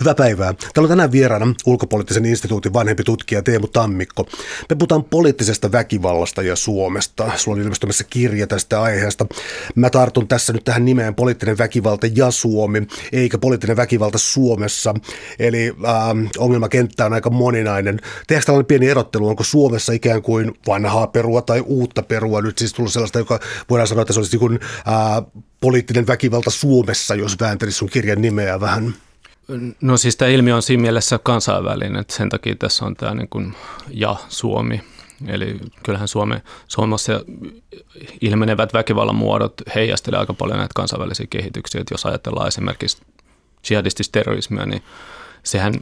Hyvää päivää. Täällä on tänään vieraana ulkopoliittisen instituutin vanhempi tutkija Teemu Tammikko. Me puhutaan poliittisesta väkivallasta ja Suomesta. Sulla on ilmestymässä kirja tästä aiheesta. Mä tartun tässä nyt tähän nimeen poliittinen väkivalta ja Suomi, eikä poliittinen väkivalta Suomessa. Eli äh, ongelmakenttä on aika moninainen. Tehdäänkö tällainen pieni erottelu, onko Suomessa ikään kuin vanhaa perua tai uutta perua nyt siis tullut sellaista, joka voidaan sanoa, että se olisi niin kuin, äh, poliittinen väkivalta Suomessa, jos vääntelisi sun kirjan nimeä vähän? No siis tämä ilmiö on siinä mielessä kansainvälinen, että sen takia tässä on tämä niin kuin ja Suomi. Eli kyllähän Suome, Suomessa ilmenevät väkivallan muodot heijastelee aika paljon näitä kansainvälisiä kehityksiä. Että jos ajatellaan esimerkiksi jihadistista terrorismia, niin sehän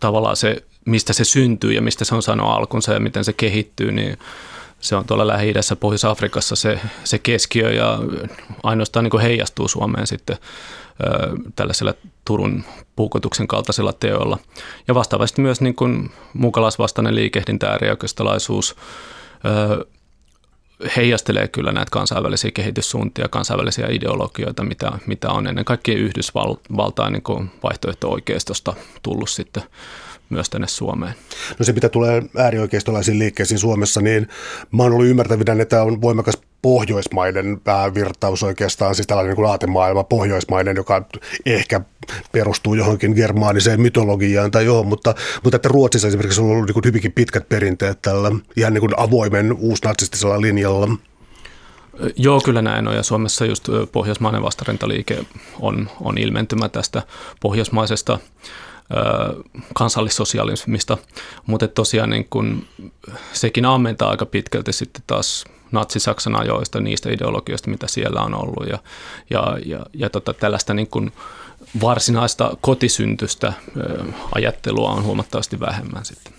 tavallaan se, mistä se syntyy ja mistä se on saanut alkunsa ja miten se kehittyy, niin se on tuolla Lähi-idässä, Pohjois-Afrikassa se, se keskiö ja ainoastaan niin heijastuu Suomeen sitten tällaisella Turun puukotuksen kaltaisilla teoilla. Ja vastaavasti myös niin kuin mukalaisvastainen liikehdintä, äärioikeistolaisuus heijastelee kyllä näitä kansainvälisiä kehityssuuntia, kansainvälisiä ideologioita, mitä, mitä on ennen kaikkea Yhdysvaltain niin vaihtoehto-oikeistosta tullut sitten myös tänne Suomeen. No se, mitä tulee äärioikeistolaisiin liikkeisiin Suomessa, niin mä oon ollut ymmärtävinä, että on voimakas pohjoismainen virtaus oikeastaan, siis tällainen niin aatemaailma pohjoismainen, joka ehkä perustuu johonkin germaaniseen mytologiaan tai johon, mutta, mutta että Ruotsissa esimerkiksi on ollut niin hyvinkin pitkät perinteet tällä ihan niin kuin avoimen uusnatsistisella linjalla. Joo, kyllä näin on. Ja Suomessa just pohjoismainen vastarintaliike on, on ilmentymä tästä pohjoismaisesta kansallissosialismista, mutta tosiaan niin kun, sekin ammentaa aika pitkälti sitten taas natsi-Saksan ajoista, niistä ideologioista, mitä siellä on ollut ja, ja, ja, ja tota, tällaista niin kun varsinaista kotisyntystä ajattelua on huomattavasti vähemmän sitten.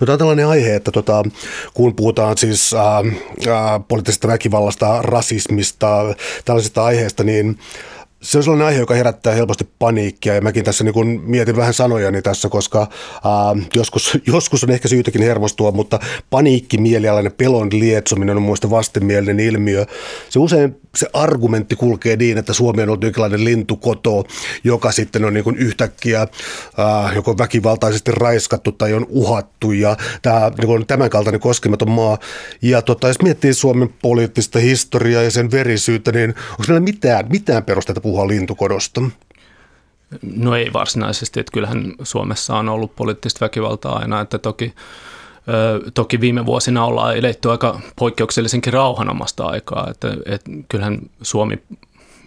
No tämä on tällainen aihe, että tota, kun puhutaan siis ää, ää, poliittisesta väkivallasta, rasismista, tällaisista aiheista, niin se on sellainen aihe, joka herättää helposti paniikkia ja mäkin tässä niin mietin vähän sanojani tässä, koska ää, joskus, joskus on ehkä syytäkin hermostua, mutta paniikki, mielialainen pelon lietsominen on muista vastenmielinen ilmiö. Se usein se argumentti kulkee niin, että Suomi on ollut jonkinlainen lintukoto, joka sitten on niin kuin yhtäkkiä ää, joko väkivaltaisesti raiskattu tai on uhattu ja tämä niin kuin tämän kaltainen koskematon maa. Ja tota, jos miettii Suomen poliittista historiaa ja sen verisyyttä, niin onko meillä mitään, mitään perusteita puhua lintukodosta? No ei varsinaisesti, että kyllähän Suomessa on ollut poliittista väkivaltaa aina, että toki Toki viime vuosina ollaan eletty aika poikkeuksellisenkin rauhanomasta aikaa, että, että kyllähän Suomi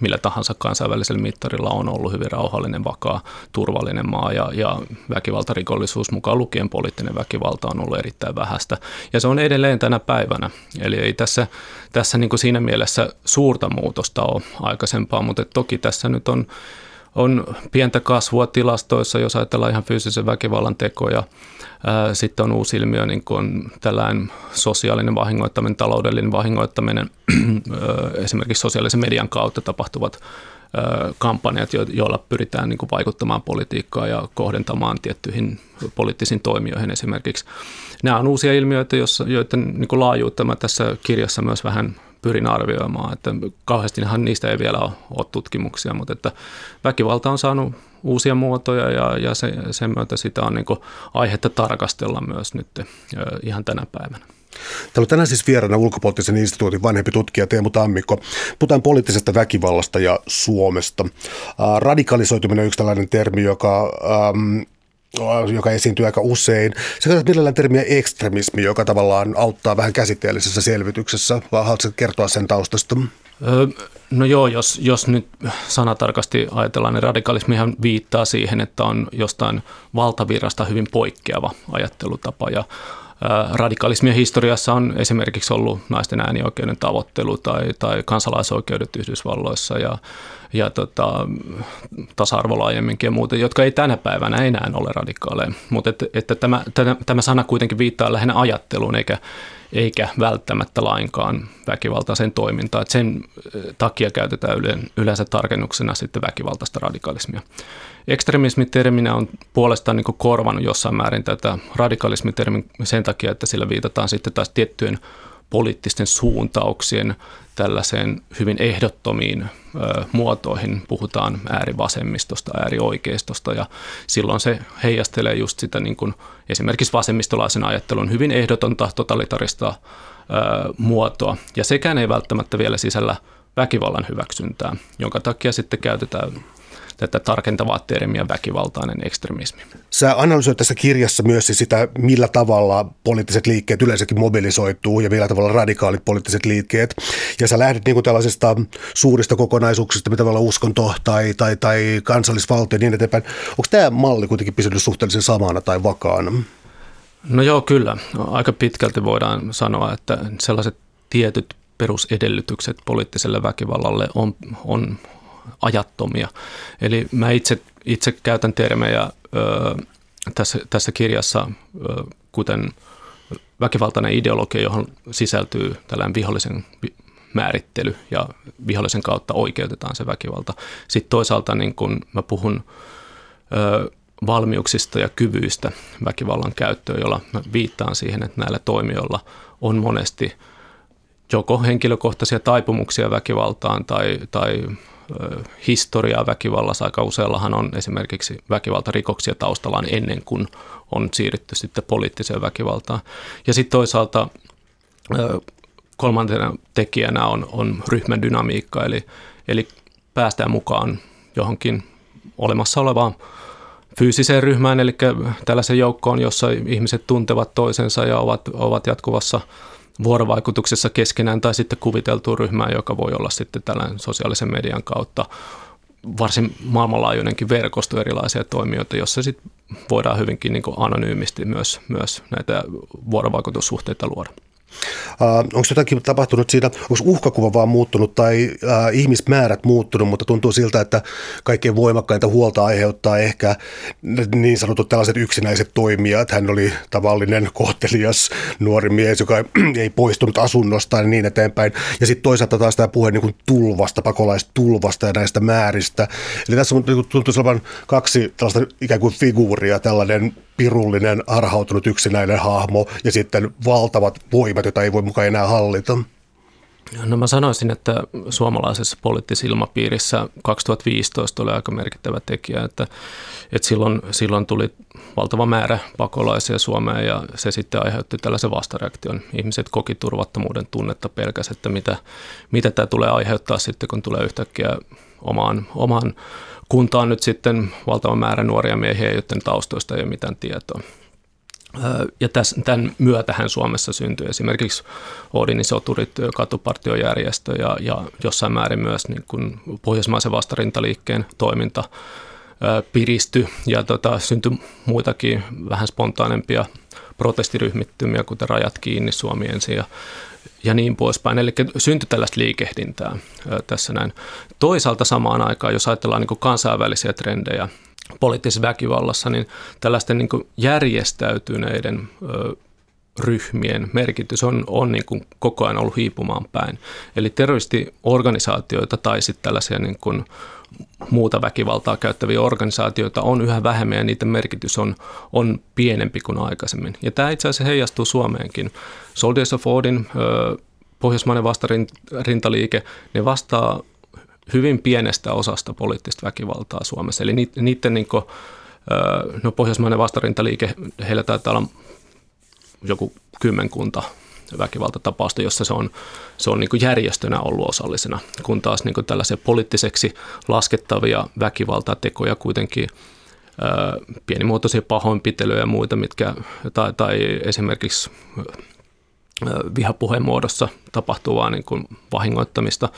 millä tahansa kansainvälisellä mittarilla on ollut hyvin rauhallinen, vakaa, turvallinen maa ja, ja väkivaltarikollisuus mukaan lukien poliittinen väkivalta on ollut erittäin vähäistä. Ja se on edelleen tänä päivänä. Eli ei tässä, tässä niin kuin siinä mielessä suurta muutosta ole aikaisempaa, mutta toki tässä nyt on on pientä kasvua tilastoissa, jos ajatellaan ihan fyysisen väkivallan tekoja. Sitten on uusi ilmiö, niin kuin tällainen sosiaalinen vahingoittaminen, taloudellinen vahingoittaminen, esimerkiksi sosiaalisen median kautta tapahtuvat kampanjat, joilla pyritään niin kuin vaikuttamaan politiikkaan ja kohdentamaan tiettyihin poliittisiin toimijoihin esimerkiksi. Nämä on uusia ilmiöitä, joiden niin kuin laajuutta mä tässä kirjassa myös vähän pyrin arvioimaan. Että kauheastihan niistä ei vielä ole, ole tutkimuksia, mutta että väkivalta on saanut uusia muotoja ja, ja se, sen myötä sitä on niin aihetta tarkastella myös nyt ihan tänä päivänä. Täällä on tänään siis vieraana ulkopoliittisen instituutin vanhempi tutkija Teemu Tammikko. Puhutaan poliittisesta väkivallasta ja Suomesta. radikalisoituminen on yksi tällainen termi, joka ähm, joka esiintyy aika usein. Se on mielellään termiä ekstremismi, joka tavallaan auttaa vähän käsitteellisessä selvityksessä. Haluatko kertoa sen taustasta? No joo, jos, jos nyt sanatarkasti ajatellaan, niin radikalismihan viittaa siihen, että on jostain valtavirrasta hyvin poikkeava ajattelutapa. Ja radikalismien historiassa on esimerkiksi ollut naisten äänioikeuden tavoittelu tai, tai kansalaisoikeudet Yhdysvalloissa. Ja, ja tota, tasa-arvo laajemminkin ja muuta, jotka ei tänä päivänä enää ole radikaaleja. Mutta että, että tämä, tämä, tämä sana kuitenkin viittaa lähinnä ajatteluun eikä, eikä välttämättä lainkaan väkivaltaiseen toimintaan. Että sen takia käytetään yleensä tarkennuksena sitten väkivaltaista radikalismia. Ekstremismiterminä on puolestaan niin korvannut jossain määrin tätä radikalismitermin sen takia, että sillä viitataan sitten taas tiettyjen poliittisten suuntauksien tällaiseen hyvin ehdottomiin ö, muotoihin. Puhutaan äärivasemmistosta, äärioikeistosta ja silloin se heijastelee just sitä niin kuin esimerkiksi vasemmistolaisen ajattelun hyvin ehdotonta totalitarista ö, muotoa. Ja sekään ei välttämättä vielä sisällä väkivallan hyväksyntää, jonka takia sitten käytetään tätä tarkentavaa termiä väkivaltainen ekstremismi. Sä analysoit tässä kirjassa myös sitä, millä tavalla poliittiset liikkeet yleensäkin mobilisoituu ja millä tavalla radikaalit poliittiset liikkeet. Ja sä lähdet niin kuin tällaisista suurista kokonaisuuksista, mitä olla uskonto tai, tai, tai kansallisvaltio ja niin eteenpäin. Onko tämä malli kuitenkin pysynyt suhteellisen samana tai vakaana? No joo, kyllä. Aika pitkälti voidaan sanoa, että sellaiset tietyt perusedellytykset poliittiselle väkivallalle on, on ajattomia. Eli mä itse, itse käytän termejä ö, tässä, tässä kirjassa, ö, kuten väkivaltainen ideologia, johon sisältyy tällainen vihollisen määrittely ja vihollisen kautta oikeutetaan se väkivalta. Sitten toisaalta niin kun mä puhun ö, valmiuksista ja kyvyistä väkivallan käyttöön, jolla mä viittaan siihen, että näillä toimijoilla on monesti joko henkilökohtaisia taipumuksia väkivaltaan tai, tai historiaa väkivallassa. Aika useallahan on esimerkiksi väkivaltarikoksia taustallaan ennen kuin on siirrytty sitten poliittiseen väkivaltaan. Ja sitten toisaalta kolmantena tekijänä on, on ryhmän dynamiikka, eli, eli päästään mukaan johonkin olemassa olevaan fyysiseen ryhmään, eli tällaisen joukkoon, jossa ihmiset tuntevat toisensa ja ovat, ovat jatkuvassa vuorovaikutuksessa keskenään tai sitten kuviteltuun ryhmään, joka voi olla sitten tällainen sosiaalisen median kautta varsin maailmanlaajuinenkin verkosto erilaisia toimijoita, jossa sitten voidaan hyvinkin niin anonyymisti myös, myös näitä vuorovaikutussuhteita luoda. Uh, onko jotakin tapahtunut siitä, onko uhkakuva vaan muuttunut tai uh, ihmismäärät muuttunut, mutta tuntuu siltä, että kaikkein voimakkainta huolta aiheuttaa ehkä niin sanotut tällaiset yksinäiset toimijat. Hän oli tavallinen kohtelias nuori mies, joka ei poistunut asunnosta ja niin eteenpäin. Ja sitten toisaalta taas tämä puhe niin kuin tulvasta, pakolaistulvasta ja näistä määristä. Eli tässä tuntuu olevan kaksi tällaista ikään kuin figuuria, tällainen pirullinen, harhautunut yksinäinen hahmo ja sitten valtavat voimat, joita ei voi mukaan enää hallita? No mä sanoisin, että suomalaisessa poliittisessa ilmapiirissä 2015 oli aika merkittävä tekijä, että, että silloin, silloin tuli valtava määrä pakolaisia Suomeen ja se sitten aiheutti tällaisen vastareaktion. Ihmiset koki turvattomuuden tunnetta pelkäs, että mitä, mitä tämä tulee aiheuttaa sitten, kun tulee yhtäkkiä omaan, omaan kuntaan nyt sitten valtava määrä nuoria miehiä, joiden taustoista ei ole mitään tietoa. Ja tämän myötähän Suomessa syntyi esimerkiksi Odinin soturit, katupartiojärjestö ja, ja jossain määrin myös niin kuin pohjoismaisen vastarintaliikkeen toiminta piristy ja tota, syntyi muitakin vähän spontaanempia protestiryhmittymiä, kuten Rajat kiinni, Suomi ensin ja ja niin poispäin. Eli syntyi tällaista liikehdintää tässä näin. Toisaalta samaan aikaan, jos ajatellaan niin kansainvälisiä trendejä poliittisessa väkivallassa, niin tällaisten niin järjestäytyneiden ryhmien merkitys on, on niin kuin koko ajan ollut hiipumaan päin. Eli terroristiorganisaatioita tai sitten tällaisia niin kuin muuta väkivaltaa käyttäviä organisaatioita on yhä vähemmän ja niiden merkitys on, on pienempi kuin aikaisemmin. Ja tämä itse asiassa heijastuu Suomeenkin. Soldiers of Odin, pohjoismainen vastarintaliike, ne vastaa hyvin pienestä osasta poliittista väkivaltaa Suomessa. Eli niiden niin kuin, no pohjoismainen vastarintaliike, heillä taitaa olla joku kymmenkunta väkivaltatapausta, jossa se on, se on niin kuin järjestönä ollut osallisena, kun taas niin kuin tällaisia poliittiseksi laskettavia väkivaltatekoja kuitenkin pienimuotoisia pahoinpitelyjä ja muita, mitkä, tai, tai esimerkiksi vihapuheen muodossa tapahtuvaa niin kuin vahingoittamista,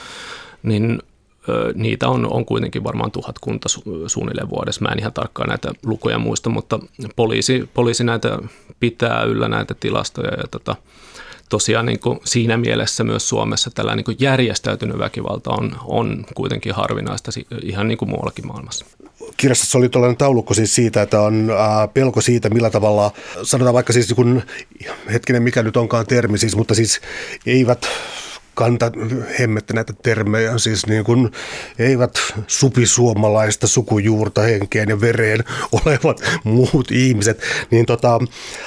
niin niitä on, on kuitenkin varmaan tuhatkunta su, suunnilleen vuodessa. Mä en ihan tarkkaan näitä lukuja muista, mutta poliisi, poliisi näitä pitää yllä näitä tilastoja ja tota, tosiaan niin kuin siinä mielessä myös Suomessa tällainen niin kuin järjestäytynyt väkivalta on, on kuitenkin harvinaista ihan niin kuin muuallakin maailmassa. Kirjassa oli tällainen taulukko siis siitä, että on pelko siitä, millä tavalla, sanotaan vaikka siis kun, hetkinen mikä nyt onkaan termi siis, mutta siis eivät kanta hemmetti näitä termejä, siis niin kuin eivät supisuomalaista sukujuurta henkeen ja vereen olevat muut ihmiset, niin tota,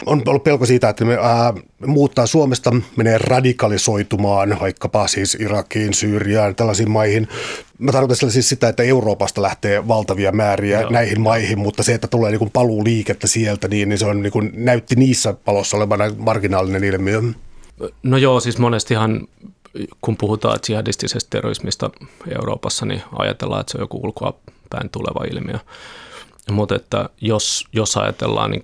on ollut pelko siitä, että me ää, muuttaa Suomesta, menee radikalisoitumaan vaikkapa siis Irakiin, Syyriaan, tällaisiin maihin. Mä tarkoitan siis sitä, että Euroopasta lähtee valtavia määriä Joo. näihin maihin, mutta se, että tulee niin paluu liikettä sieltä, niin, niin se on niin kuin, näytti niissä palossa olevan marginaalinen ilmiö. No joo, siis monestihan kun puhutaan jihadistisesta terrorismista Euroopassa, niin ajatellaan, että se on joku ulkoa päin tuleva ilmiö. Mutta että jos, jos ajatellaan niin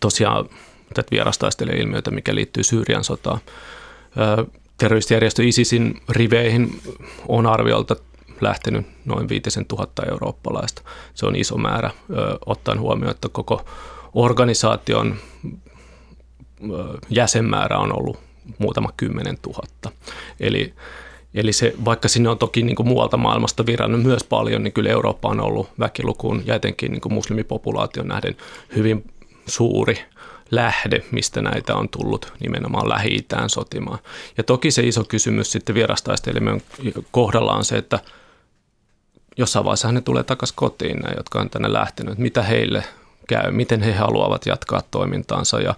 tosiaan tätä vierastaistelijailmiötä, mikä liittyy Syyrian sotaan, terroristijärjestö ISISin riveihin on arviolta lähtenyt noin 5000 eurooppalaista. Se on iso määrä, ottaen huomioon, että koko organisaation jäsenmäärä on ollut muutama kymmenen tuhatta. Eli, eli se, vaikka sinne on toki niin kuin muualta maailmasta virannut myös paljon, niin kyllä Eurooppa on ollut väkilukuun ja etenkin niin kuin muslimipopulaation nähden hyvin suuri lähde, mistä näitä on tullut nimenomaan Lähi-Itään sotimaan. Ja toki se iso kysymys sitten vierastaistelijoiden kohdalla on se, että jossain vaiheessa ne tulee takaisin kotiin, nämä, jotka on tänne lähtenyt, mitä heille käy, miten he haluavat jatkaa toimintaansa. Ja,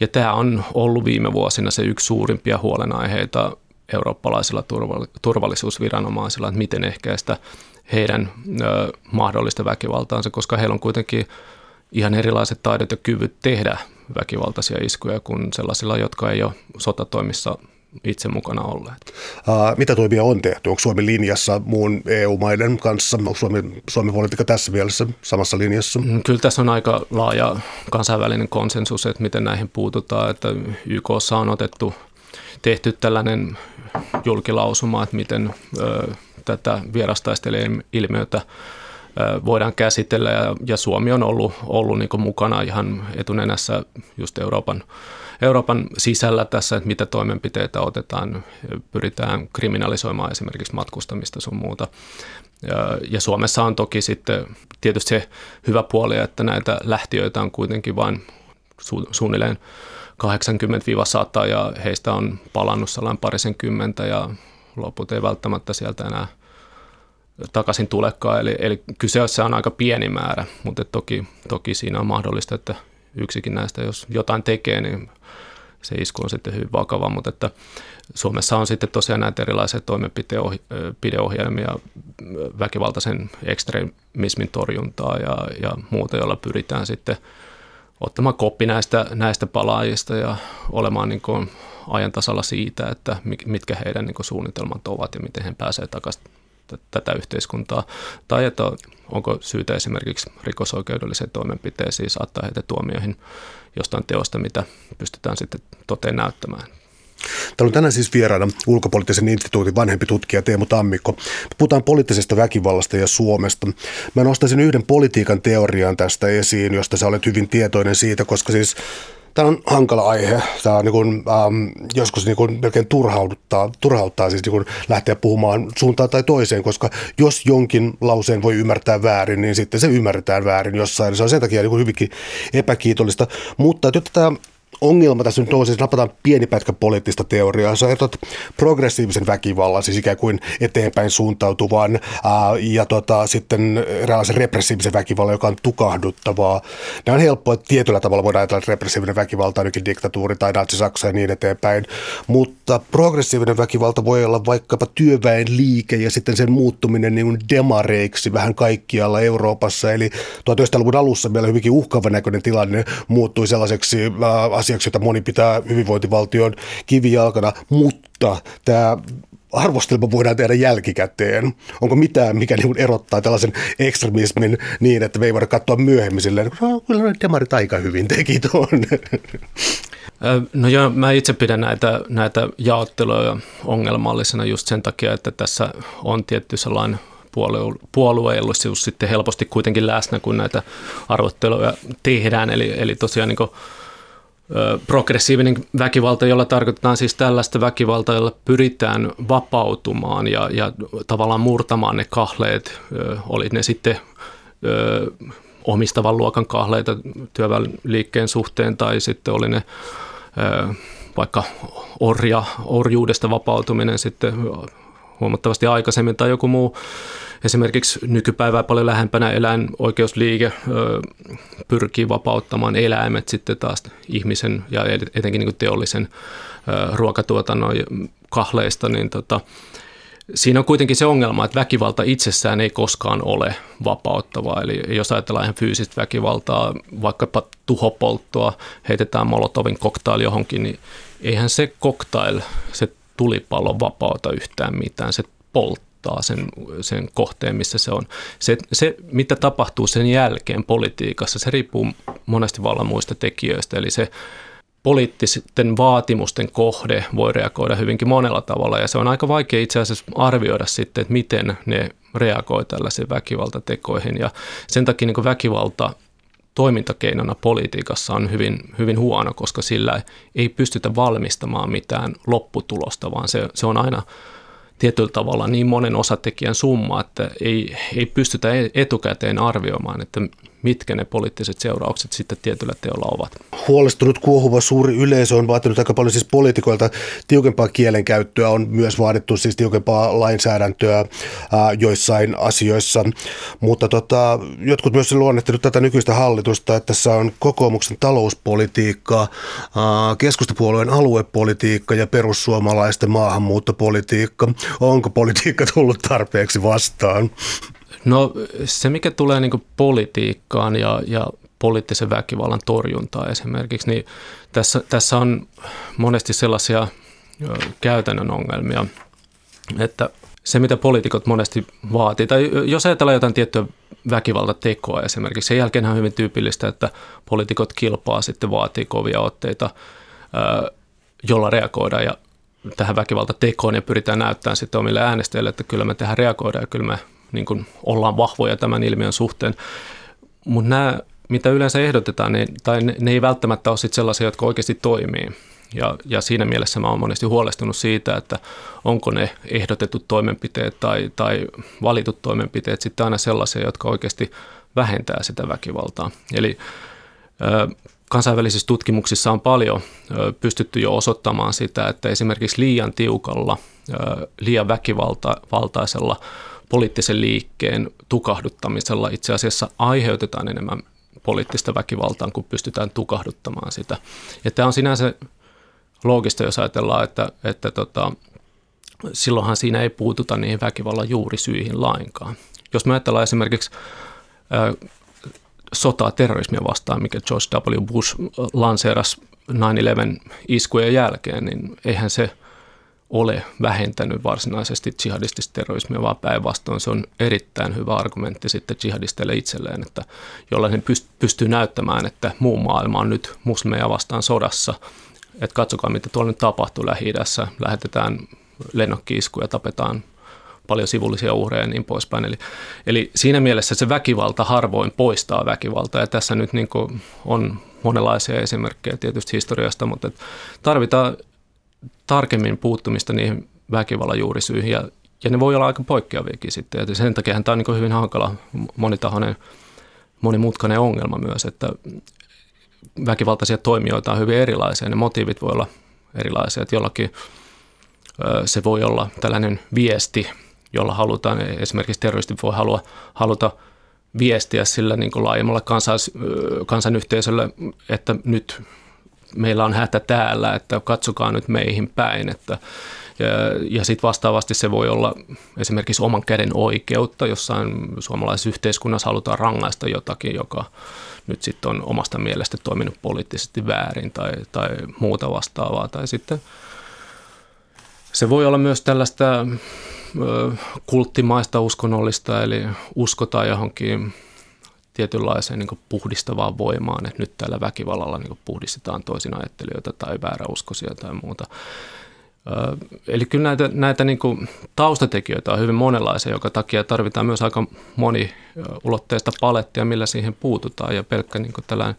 ja tämä on ollut viime vuosina se yksi suurimpia huolenaiheita eurooppalaisilla turvallisuusviranomaisilla, että miten ehkäistä heidän ö, mahdollista väkivaltaansa, koska heillä on kuitenkin ihan erilaiset taidot ja kyvyt tehdä väkivaltaisia iskuja kuin sellaisilla, jotka ei ole sotatoimissa itse mukana olleet. Uh, mitä toimia on tehty? Onko Suomi linjassa muun EU-maiden kanssa? Onko Suomi, Suomen politiikka tässä mielessä samassa linjassa? Mm, kyllä tässä on aika laaja kansainvälinen konsensus, että miten näihin puututaan. Että YKssa on otettu, tehty tällainen julkilausuma, että miten ö, tätä vierastaistelijan ilmiötä voidaan käsitellä ja, ja Suomi on ollut, ollut niin mukana ihan etunenässä just Euroopan, Euroopan sisällä tässä, että mitä toimenpiteitä otetaan, pyritään kriminalisoimaan esimerkiksi matkustamista sun muuta. Ja, Suomessa on toki sitten tietysti se hyvä puoli, että näitä lähtiöitä on kuitenkin vain su, suunnilleen 80-100 ja heistä on palannut sellainen parisen kymmentä ja loput ei välttämättä sieltä enää – takaisin tulekaan. Eli, eli kyseessä on aika pieni määrä, mutta toki, toki siinä on mahdollista, että yksikin näistä, jos jotain tekee, niin se isku on sitten hyvin vakava, mutta että Suomessa on sitten tosiaan näitä erilaisia toimenpideohjelmia, väkivaltaisen ekstremismin torjuntaa ja, ja muuta, joilla pyritään sitten ottamaan koppi näistä, näistä palaajista ja olemaan niin kuin ajan tasalla siitä, että mitkä heidän niin kuin suunnitelmat ovat ja miten he pääsevät takaisin tätä yhteiskuntaa, tai että onko syytä esimerkiksi rikosoikeudelliseen toimenpiteisiin saattaa heitä tuomioihin jostain teosta, mitä pystytään sitten toteen näyttämään. Täällä on tänään siis vieraana ulkopoliittisen instituutin vanhempi tutkija Teemu Tammikko. Puhutaan poliittisesta väkivallasta ja Suomesta. Mä nostaisin yhden politiikan teorian tästä esiin, josta sä olet hyvin tietoinen siitä, koska siis Tämä on hankala aihe. Tämä on niin kuin, ähm, joskus niin kuin melkein turhauttaa, turhauttaa siis niin kuin lähteä puhumaan suuntaan tai toiseen, koska jos jonkin lauseen voi ymmärtää väärin, niin sitten se ymmärretään väärin jossain. Se on sen takia niin kuin hyvinkin epäkiitollista. Mutta jotta tämä ongelma tässä nyt on, siis napataan pieni pätkä poliittista teoriaa. Sä erotat progressiivisen väkivallan, siis ikään kuin eteenpäin suuntautuvan, ää, ja tota, sitten eräänlaisen repressiivisen väkivallan, joka on tukahduttavaa. Nämä on helppoa, että tietyllä tavalla voidaan ajatella, että repressiivinen väkivalta on nykin diktatuuri tai natsi-Saksa ja niin eteenpäin, mutta progressiivinen väkivalta voi olla vaikkapa työväen liike ja sitten sen muuttuminen niin demareiksi vähän kaikkialla Euroopassa. Eli 1900-luvun alussa meillä hyvinkin uhkava näköinen tilanne muuttui sellaiseksi ää, asiaksi, jota moni pitää hyvinvointivaltion kivijalkana, mutta tämä arvostelma voidaan tehdä jälkikäteen. Onko mitään, mikä niin erottaa tällaisen ekstremismin niin, että me ei voida katsoa myöhemmin silleen, no, kyllä demarit aika hyvin teki tuon. No joo, mä itse pidän näitä, näitä jaotteluja ongelmallisena just sen takia, että tässä on tietty sellainen puolueellisuus sitten helposti kuitenkin läsnä, kun näitä arvotteluja tehdään. Eli, eli tosiaan niin progressiivinen väkivalta, jolla tarkoitetaan siis tällaista väkivaltaa, jolla pyritään vapautumaan ja, ja tavallaan murtamaan ne kahleet, oli ne sitten omistavan luokan kahleita työväenliikkeen suhteen tai sitten oli ne vaikka orja, orjuudesta vapautuminen sitten huomattavasti aikaisemmin tai joku muu esimerkiksi nykypäivää paljon lähempänä eläinoikeusliike pyrkii vapauttamaan eläimet sitten taas ihmisen ja etenkin niin teollisen ruokatuotannon kahleista, niin tota, Siinä on kuitenkin se ongelma, että väkivalta itsessään ei koskaan ole vapauttavaa. Eli jos ajatellaan ihan fyysistä väkivaltaa, vaikkapa tuhopolttoa, heitetään Molotovin koktail johonkin, niin eihän se koktail, se tulipallo vapauta yhtään mitään. Se polttaa sen, sen kohteen, missä se on. Se, se, mitä tapahtuu sen jälkeen politiikassa, se riippuu monesti vallan muista tekijöistä. Eli se poliittisten vaatimusten kohde voi reagoida hyvinkin monella tavalla ja se on aika vaikea itse asiassa arvioida sitten, että miten ne reagoi tällaisiin väkivaltatekoihin ja sen takia niin väkivalta toimintakeinona politiikassa on hyvin, hyvin huono, koska sillä ei pystytä valmistamaan mitään lopputulosta, vaan se, se on aina tietyllä tavalla niin monen osatekijän summa, että ei, ei pystytä e-, etukäteen arvioimaan, että mitkä ne poliittiset seuraukset sitten tietyllä teolla ovat. Huolestunut kuohuva suuri yleisö on vaatinut aika paljon siis poliitikoilta tiukempaa kielenkäyttöä, on myös vaadittu siis tiukempaa lainsäädäntöä ää, joissain asioissa, mutta tota, jotkut myös luonnehtineet tätä nykyistä hallitusta, että tässä on kokoomuksen talouspolitiikka, ää, keskustapuolueen aluepolitiikka ja perussuomalaisten maahanmuuttopolitiikka. Onko politiikka tullut tarpeeksi vastaan? No se, mikä tulee niin politiikkaan ja, ja poliittisen väkivallan torjuntaan esimerkiksi, niin tässä, tässä on monesti sellaisia käytännön ongelmia, että se, mitä poliitikot monesti vaatii, tai jos ajatellaan jotain tiettyä väkivaltatekoa esimerkiksi, sen jälkeen on hyvin tyypillistä, että poliitikot kilpaa sitten vaatii kovia otteita, jolla reagoidaan ja tähän väkivaltatekoon ja pyritään näyttämään sitten omille äänestäjille, että kyllä me tähän reagoidaan ja kyllä me niin kuin ollaan vahvoja tämän ilmiön suhteen. Mutta nämä, mitä yleensä ehdotetaan, ne, tai ne, ne ei välttämättä ole sit sellaisia, jotka oikeasti toimii. Ja, ja siinä mielessä mä oon monesti huolestunut siitä, että onko ne ehdotetut toimenpiteet tai, tai valitut toimenpiteet sitten aina sellaisia, jotka oikeasti vähentää sitä väkivaltaa. Eli kansainvälisissä tutkimuksissa on paljon pystytty jo osoittamaan sitä, että esimerkiksi liian tiukalla, liian väkivaltaisella poliittisen liikkeen tukahduttamisella itse asiassa aiheutetaan enemmän poliittista väkivaltaa, kun pystytään tukahduttamaan sitä. Ja tämä on sinänsä loogista, jos ajatellaan, että, että tota, silloinhan siinä ei puututa niihin väkivallan juurisyihin lainkaan. Jos me ajatellaan esimerkiksi ö, sotaa terrorismia vastaan, mikä George W. Bush lanseerasi 9-11 iskujen jälkeen, niin eihän se – ole vähentänyt varsinaisesti jihadistista terrorismia, vaan päinvastoin se on erittäin hyvä argumentti sitten jihadisteille itselleen, että jolla he pystyy näyttämään, että muu maailma on nyt muslimeja vastaan sodassa. Että katsokaa, mitä tuolla nyt tapahtuu lähi lähetetään lennokkiiskuja, tapetaan paljon sivullisia uhreja ja niin poispäin. Eli, eli siinä mielessä se väkivalta harvoin poistaa väkivaltaa ja tässä nyt niin on monenlaisia esimerkkejä tietysti historiasta, mutta tarvitaan tarkemmin puuttumista niihin väkivallan juurisyihin ja, ja ne voi olla aika poikkeaviakin sitten. Ja sen takia tämä on niin hyvin hankala monitahoinen, monimutkainen ongelma myös, että väkivaltaisia toimijoita on hyvin erilaisia. Ne motiivit voi olla erilaisia, että jollakin se voi olla tällainen viesti, jolla halutaan, esimerkiksi terroristit voi halua, haluta viestiä sillä niin kuin laajemmalla kansais, kansanyhteisölle, että nyt meillä on hätä täällä, että katsokaa nyt meihin päin, että ja, ja sitten vastaavasti se voi olla esimerkiksi oman käden oikeutta, jossain suomalaisessa yhteiskunnassa halutaan rangaista jotakin, joka nyt sitten on omasta mielestä toiminut poliittisesti väärin tai, tai muuta vastaavaa. Tai sitten se voi olla myös tällaista kulttimaista uskonnollista, eli uskotaan johonkin tietynlaiseen niin puhdistavaan voimaan, että nyt tällä väkivallalla niin puhdistetaan toisin ajattelijoita tai vääräuskoisia tai muuta. Eli kyllä näitä, näitä niin taustatekijöitä on hyvin monenlaisia, joka takia tarvitaan myös aika moniulotteista palettia, millä siihen puututaan ja pelkkä niin tällainen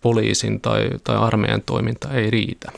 poliisin tai, tai armeijan toiminta ei riitä.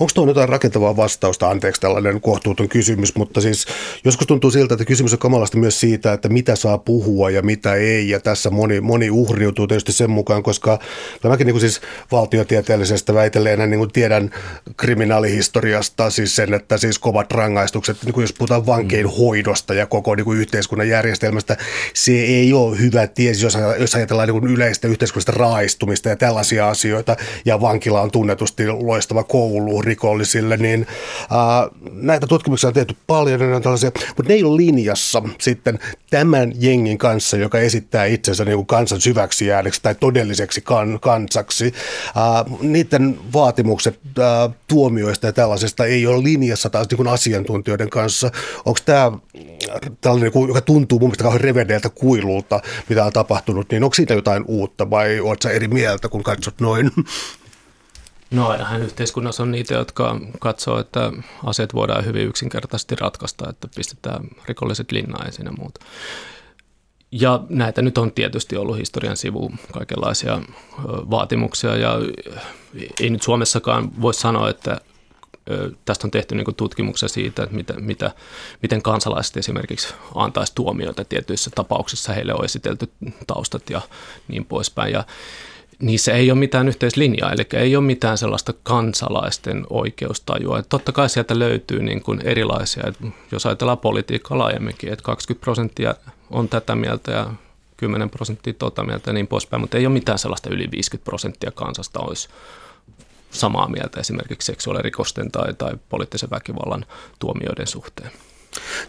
Onko tuo jotain rakentavaa vastausta? Anteeksi tällainen kohtuuton kysymys, mutta siis joskus tuntuu siltä, että kysymys on kamalasti myös siitä, että mitä saa puhua ja mitä ei. Ja tässä moni, moni uhriutuu tietysti sen mukaan, koska mäkin niin kuin siis valtiotieteellisestä väitelleenä niin kuin tiedän kriminaalihistoriasta siis sen, että siis kovat rangaistukset, niin kuin jos puhutaan vankein hoidosta ja koko niin kuin yhteiskunnan järjestelmästä, se ei ole hyvä tie, jos, jos ajatellaan niin kuin yleistä yhteiskunnallista raaistumista ja tällaisia asioita, ja vankila on tunnetusti loistava koulu rikollisille, niin ää, näitä tutkimuksia on tehty paljon, ne on tällaisia, mutta ne ei ole linjassa sitten tämän jengin kanssa, joka esittää itsensä niin kuin kansan syväksi ääneksi tai todelliseksi kan, kansaksi. Ää, niiden vaatimukset ää, tuomioista ja tällaisesta ei ole linjassa taas niin kuin asiantuntijoiden kanssa. Onko tämä tällainen, joka tuntuu mun mielestä kauhean kuilulta, mitä on tapahtunut, niin onko siitä jotain uutta vai oletko eri mieltä, kun katsot noin? No ainahan yhteiskunnassa on niitä, jotka katsoo, että asiat voidaan hyvin yksinkertaisesti ratkaista, että pistetään rikolliset linnaan ja muuta. Ja näitä nyt on tietysti ollut historian sivu kaikenlaisia vaatimuksia ja ei nyt Suomessakaan voi sanoa, että tästä on tehty niin tutkimuksia siitä, että mitä, mitä, miten kansalaiset esimerkiksi antaisi tuomioita tietyissä tapauksissa, heille on esitelty taustat ja niin poispäin. Ja niissä ei ole mitään yhteislinjaa, eli ei ole mitään sellaista kansalaisten oikeustajua. Että totta kai sieltä löytyy niin kuin erilaisia, että jos ajatellaan politiikkaa laajemminkin, että 20 prosenttia on tätä mieltä ja 10 prosenttia tota mieltä ja niin poispäin, mutta ei ole mitään sellaista yli 50 prosenttia kansasta olisi samaa mieltä esimerkiksi seksuaalirikosten tai, tai poliittisen väkivallan tuomioiden suhteen.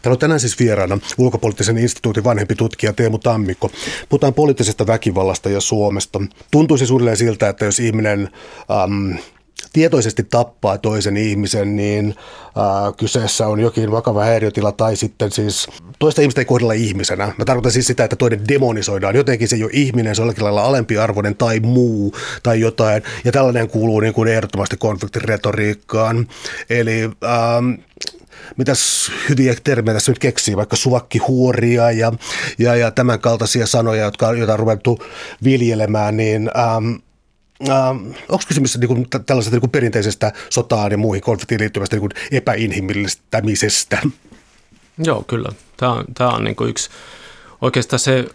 Täällä on tänään siis vieraana ulkopoliittisen instituutin vanhempi tutkija Teemu Tammikko. Puhutaan poliittisesta väkivallasta ja Suomesta. Tuntuisi suunnilleen siltä, että jos ihminen äm, tietoisesti tappaa toisen ihmisen, niin ää, kyseessä on jokin vakava häiriötila tai sitten siis toista ihmistä ei kohdella ihmisenä. Mä tarkoitan siis sitä, että toinen demonisoidaan. Jotenkin se ei ole ihminen, se on jollakin lailla alempiarvoinen tai muu tai jotain. Ja tällainen kuuluu niin kuin ehdottomasti konfliktiretoriikkaan. Eli ähm, mitäs hyviä termejä tässä nyt keksii, vaikka suvakkihuoria ja, ja, ja tämän kaltaisia sanoja, jotka, joita on ruvettu viljelemään, niin ähm, Ähm, onko kysymys niin kuin, tällaisesta niin kuin perinteisestä sotaan ja muihin konfliktiin liittyvästä niin kuin epäinhimillistämisestä? Joo, kyllä. Tämä on, tämä on niin kuin yksi oikeastaan se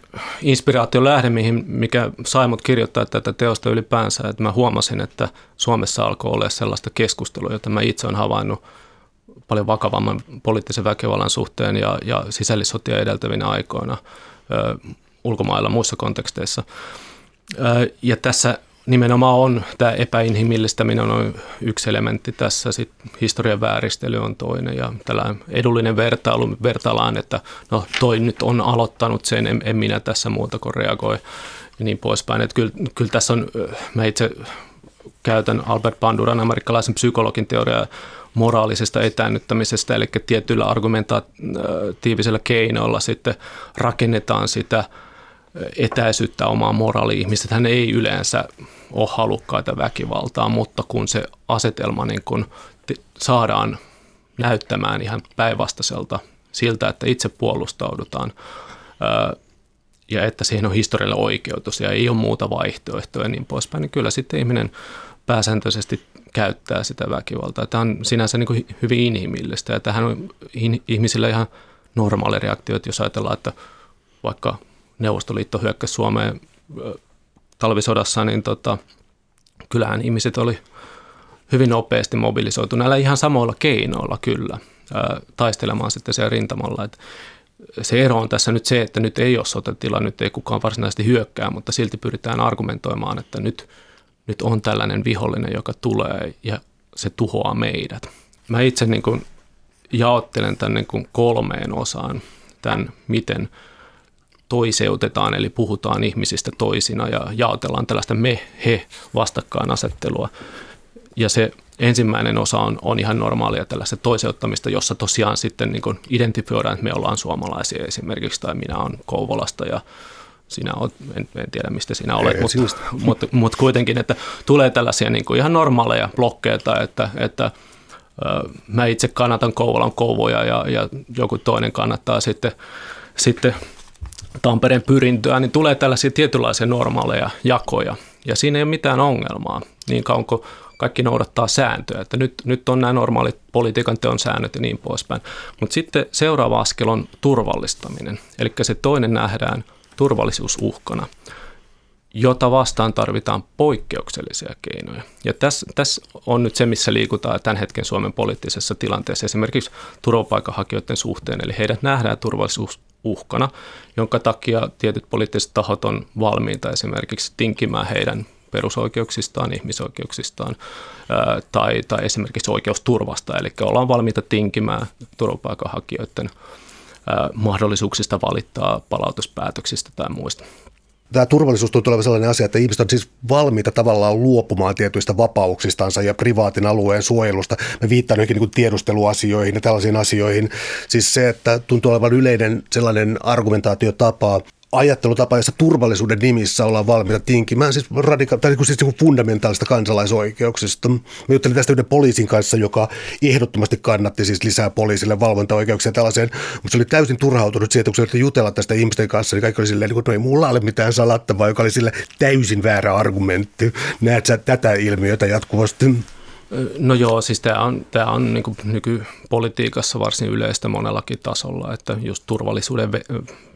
inspiraation lähde, mihin, mikä sai mut kirjoittaa tätä teosta ylipäänsä, että mä huomasin, että Suomessa alkoi olla sellaista keskustelua, jota mä itse olen havainnut paljon vakavamman poliittisen väkivallan suhteen ja, ja sisällissotia edeltävinä aikoina ö, ulkomailla muissa konteksteissa. Ö, ja tässä nimenomaan on tämä epäinhimillistäminen on yksi elementti tässä, sitten historian vääristely on toinen ja tällainen edullinen vertailu, vertaillaan, että no toi nyt on aloittanut sen, en, en minä tässä muuta kuin reagoi ja niin poispäin. Että kyllä, kyllä tässä on, mä itse käytän Albert Banduran amerikkalaisen psykologin teoriaa moraalisesta etäännyttämisestä, eli tietyillä argumentatiivisilla keinoilla sitten rakennetaan sitä etäisyyttä omaan moraaliin. Ihmiset hän ei yleensä ole halukkaita väkivaltaa, mutta kun se asetelma niin kun saadaan näyttämään ihan päinvastaiselta siltä, että itse puolustaudutaan ja että siihen on historiallinen oikeutus ja ei ole muuta vaihtoehtoa ja niin poispäin, niin kyllä sitten ihminen pääsääntöisesti käyttää sitä väkivaltaa. Tämä on sinänsä niin kuin hyvin inhimillistä ja tähän on ihmisillä ihan normaali reaktio, että jos ajatellaan, että vaikka Neuvostoliitto hyökkäsi Suomeen talvisodassa, niin tota, kyllähän ihmiset oli hyvin nopeasti mobilisoitu näillä ihan samoilla keinoilla kyllä taistelemaan sitten siellä rintamalla. Et se ero on tässä nyt se, että nyt ei ole sotatila, nyt ei kukaan varsinaisesti hyökkää, mutta silti pyritään argumentoimaan, että nyt, nyt on tällainen vihollinen, joka tulee ja se tuhoaa meidät. Mä itse niin kuin jaottelen tämän niin kuin kolmeen osaan tämän, miten – toiseutetaan, eli puhutaan ihmisistä toisina ja jaotellaan tällaista me-he vastakkainasettelua. Ja se ensimmäinen osa on, on ihan normaalia tällaista toiseuttamista, jossa tosiaan sitten niin identifioidaan, että me ollaan suomalaisia esimerkiksi, tai minä olen Kouvolasta ja sinä olet, en, en tiedä mistä sinä olet, mutta, mutta, mutta kuitenkin, että tulee tällaisia niin kuin ihan normaaleja blokkeita, että, että mä itse kannatan Kouvolan kouvoja ja, ja joku toinen kannattaa sitten, sitten Tampereen pyrintöä, niin tulee tällaisia tietynlaisia normaaleja jakoja. Ja siinä ei ole mitään ongelmaa, niin kauan kuin kaikki noudattaa sääntöjä, että nyt, nyt on nämä normaalit politiikan teon säännöt ja niin poispäin. Mutta sitten seuraava askel on turvallistaminen, eli se toinen nähdään turvallisuusuhkana jota vastaan tarvitaan poikkeuksellisia keinoja. Ja tässä, tässä on nyt se, missä liikutaan tämän hetken Suomen poliittisessa tilanteessa, esimerkiksi turvapaikanhakijoiden suhteen, eli heidät nähdään turvallisuusuhkana, jonka takia tietyt poliittiset tahot on valmiita esimerkiksi tinkimään heidän perusoikeuksistaan, ihmisoikeuksistaan tai, tai esimerkiksi oikeusturvasta, eli ollaan valmiita tinkimään turvapaikanhakijoiden mahdollisuuksista valittaa palautuspäätöksistä tai muista tämä turvallisuus tuntuu olevan sellainen asia, että ihmiset on siis valmiita tavallaan luopumaan tietyistä vapauksistansa ja privaatin alueen suojelusta. Me viittaan johonkin niin tiedusteluasioihin ja tällaisiin asioihin. Siis se, että tuntuu olevan yleinen sellainen argumentaatiotapa, ajattelutapa, jossa turvallisuuden nimissä ollaan valmiita tinkimään siis, radika- tai niin siis niin fundamentaalista kansalaisoikeuksista. Mä juttelin tästä yhden poliisin kanssa, joka ehdottomasti kannatti siis lisää poliisille valvontaoikeuksia tällaiseen, mutta se oli täysin turhautunut siihen, että kun jutella tästä ihmisten kanssa, niin kaikki oli silleen, että no ei mulla ole mitään salattavaa, joka oli sille täysin väärä argumentti. Näet sä tätä ilmiötä jatkuvasti? No joo, siis tämä on, tämä on niin nykypolitiikassa varsin yleistä monellakin tasolla, että just turvallisuuden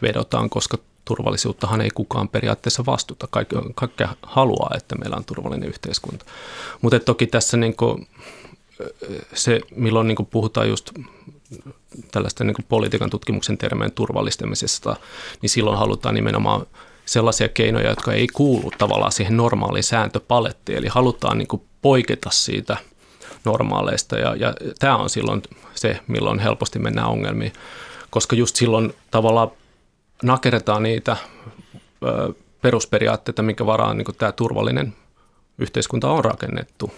vedotaan, koska turvallisuuttahan ei kukaan periaatteessa vastuta. Kaikki, kaikki haluaa, että meillä on turvallinen yhteiskunta. Mutta toki tässä niin kuin, se, milloin niin puhutaan just tällaista niin politiikan tutkimuksen termeen turvallistamisesta, niin silloin halutaan nimenomaan sellaisia keinoja, jotka ei kuulu tavallaan siihen normaaliin sääntöpalettiin. Eli halutaan niin poiketa siitä normaaleista ja, ja tämä on silloin se, milloin helposti mennään ongelmiin, koska just silloin tavallaan nakerretaan niitä perusperiaatteita, minkä varaan niin tämä turvallinen yhteiskunta on rakennettu.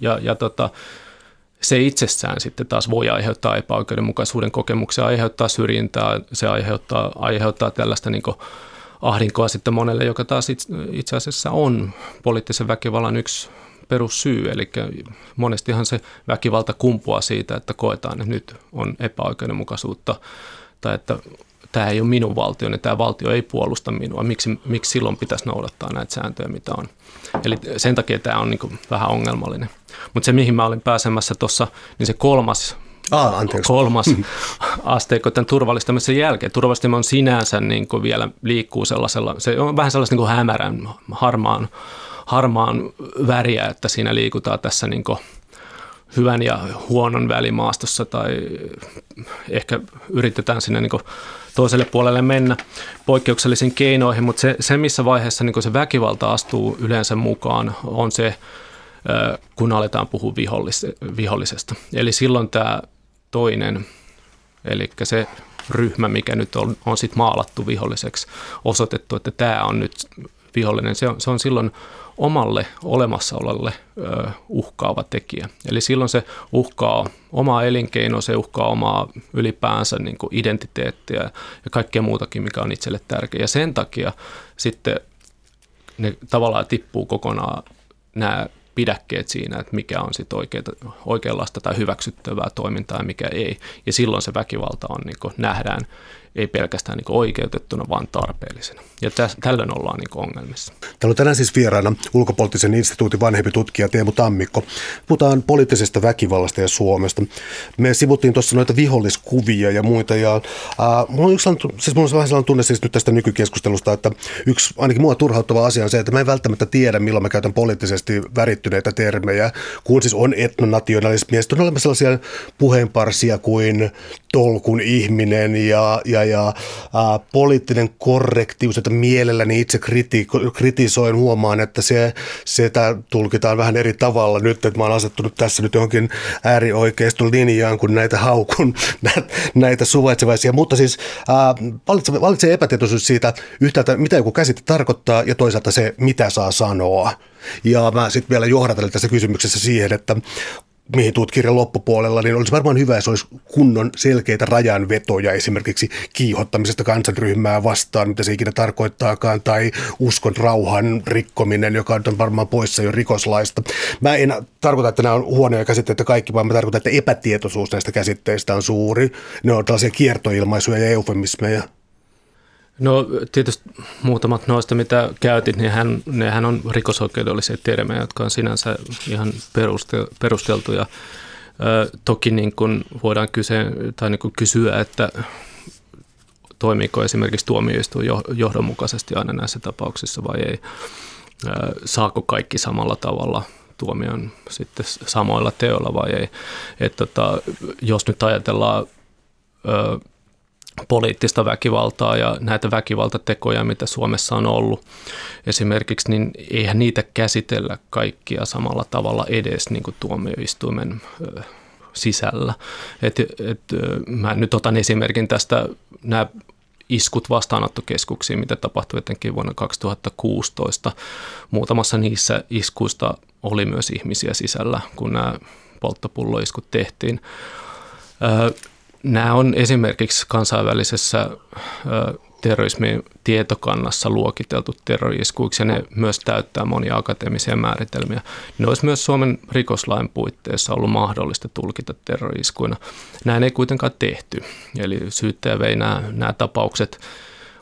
Ja, ja tota, se itsessään sitten taas voi aiheuttaa epäoikeudenmukaisuuden kokemuksia, aiheuttaa syrjintää, se aiheuttaa, aiheuttaa tällaista niin ahdinkoa sitten monelle, joka taas itse asiassa on poliittisen väkivallan yksi perussyy, eli monestihan se väkivalta kumpuaa siitä, että koetaan, että nyt on epäoikeudenmukaisuutta tai että tämä ei ole minun valtio, niin tämä valtio ei puolusta minua. Miksi, miksi silloin pitäisi noudattaa näitä sääntöjä, mitä on? Eli sen takia tämä on niin vähän ongelmallinen. Mutta se, mihin mä olin pääsemässä tuossa, niin se kolmas Ah, kolmas asteikko tämän turvallistamisen jälkeen. Turvallistaminen on sinänsä niin kuin vielä liikkuu sellaisella, se on vähän sellaista niin hämärän, harmaan, harmaan väriä, että siinä liikutaan tässä niin kuin hyvän ja huonon välimaastossa tai ehkä yritetään sinne niin toiselle puolelle mennä poikkeuksellisiin keinoihin, mutta se, se missä vaiheessa niin se väkivalta astuu yleensä mukaan on se, kun aletaan puhua vihollis- vihollisesta. Eli silloin tämä toinen, eli se ryhmä, mikä nyt on, on sit maalattu viholliseksi, osoitettu, että tämä on nyt vihollinen, se on, se on silloin omalle olemassaololle uhkaava tekijä. Eli silloin se uhkaa omaa elinkeinoa, se uhkaa omaa ylipäänsä niin kuin identiteettiä ja kaikkea muutakin, mikä on itselle tärkeä. Ja sen takia sitten ne tavallaan tippuu kokonaan nämä pidäkkeet siinä, että mikä on sitten oikeanlaista tai hyväksyttävää toimintaa ja mikä ei. Ja silloin se väkivalta on, niin kuin nähdään ei pelkästään niin oikeutettuna, vaan tarpeellisena. Ja täs, tällöin ollaan niin ongelmissa. Täällä on tänään siis vieraana ulkopoliittisen instituutin vanhempi tutkija Teemu Tammikko. Puhutaan poliittisesta väkivallasta ja Suomesta. Me sivuttiin tuossa noita viholliskuvia ja muita. Ja, äh, mulla on, yksi, siis mulla on vähän sellainen tunne siis nyt tästä nykykeskustelusta, että yksi ainakin mua turhauttava asia on se, että mä en välttämättä tiedä, milloin mä käytän poliittisesti värittyneitä termejä, kun siis on etnonationalismi. Ja sitten on olemassa sellaisia puheenparsia kuin tolkun ihminen ja, ja, ja ää, poliittinen korrektius, että mielelläni itse kriti- kritisoin, huomaan, että se, sitä tulkitaan vähän eri tavalla nyt, että mä oon asettunut tässä nyt johonkin äärioikeiston linjaan, kun näitä haukun, näitä suvaitsevaisia, mutta siis ää, valitsee, valitsee epätietoisuus siitä yhtäältä, mitä joku käsite tarkoittaa ja toisaalta se, mitä saa sanoa. Ja mä sitten vielä johdatelen tässä kysymyksessä siihen, että mihin tuut kirjan loppupuolella, niin olisi varmaan hyvä, jos olisi kunnon selkeitä rajanvetoja esimerkiksi kiihottamisesta kansanryhmää vastaan, mitä se ikinä tarkoittaakaan, tai uskon rauhan rikkominen, joka on varmaan poissa jo rikoslaista. Mä en tarkoita, että nämä on huonoja käsitteitä kaikki, vaan mä tarkoitan, että epätietoisuus näistä käsitteistä on suuri. Ne on tällaisia kiertoilmaisuja ja eufemismeja. No tietysti muutamat noista, mitä käytit, niin hän, nehän on rikosoikeudellisia termejä, jotka on sinänsä ihan perusteltuja. Ö, toki niin kun voidaan kyse, tai niin kun kysyä, että toimiiko esimerkiksi tuomioistuin johdonmukaisesti aina näissä tapauksissa vai ei. Ö, saako kaikki samalla tavalla tuomion sitten samoilla teoilla vai ei. Et tota, jos nyt ajatellaan ö, poliittista väkivaltaa ja näitä väkivaltatekoja, mitä Suomessa on ollut esimerkiksi, niin eihän niitä käsitellä kaikkia samalla tavalla edes niin kuin tuomioistuimen sisällä. Et, et, mä nyt otan esimerkin tästä nämä iskut vastaanottokeskuksiin, mitä tapahtui etenkin vuonna 2016. Muutamassa niissä iskuista oli myös ihmisiä sisällä, kun nämä polttopulloiskut tehtiin. Nämä on esimerkiksi kansainvälisessä terrorismin tietokannassa luokiteltu terroriskuiksi ja ne myös täyttää monia akateemisia määritelmiä. Ne olisi myös Suomen rikoslain puitteissa ollut mahdollista tulkita terroriskuina. Näin ei kuitenkaan tehty. Eli syyttäjä vei nämä, nämä tapaukset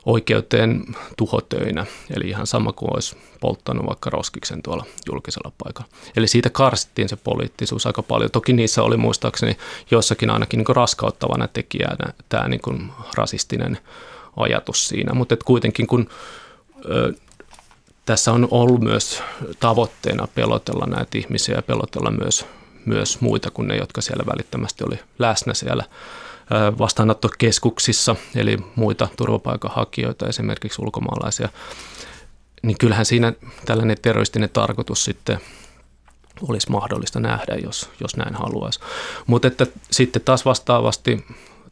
oikeuteen tuhotöinä, eli ihan sama kuin olisi polttanut vaikka roskiksen tuolla julkisella paikalla. Eli siitä karsittiin se poliittisuus aika paljon. Toki niissä oli muistaakseni jossakin ainakin niin raskauttavana tekijänä tämä niin kuin rasistinen ajatus siinä, mutta kuitenkin kun ö, tässä on ollut myös tavoitteena pelotella näitä ihmisiä ja pelotella myös, myös muita kuin ne, jotka siellä välittömästi oli läsnä siellä vastaanottokeskuksissa, eli muita turvapaikanhakijoita, esimerkiksi ulkomaalaisia, niin kyllähän siinä tällainen terroristinen tarkoitus sitten olisi mahdollista nähdä, jos, jos näin haluaisi. Mutta että sitten taas vastaavasti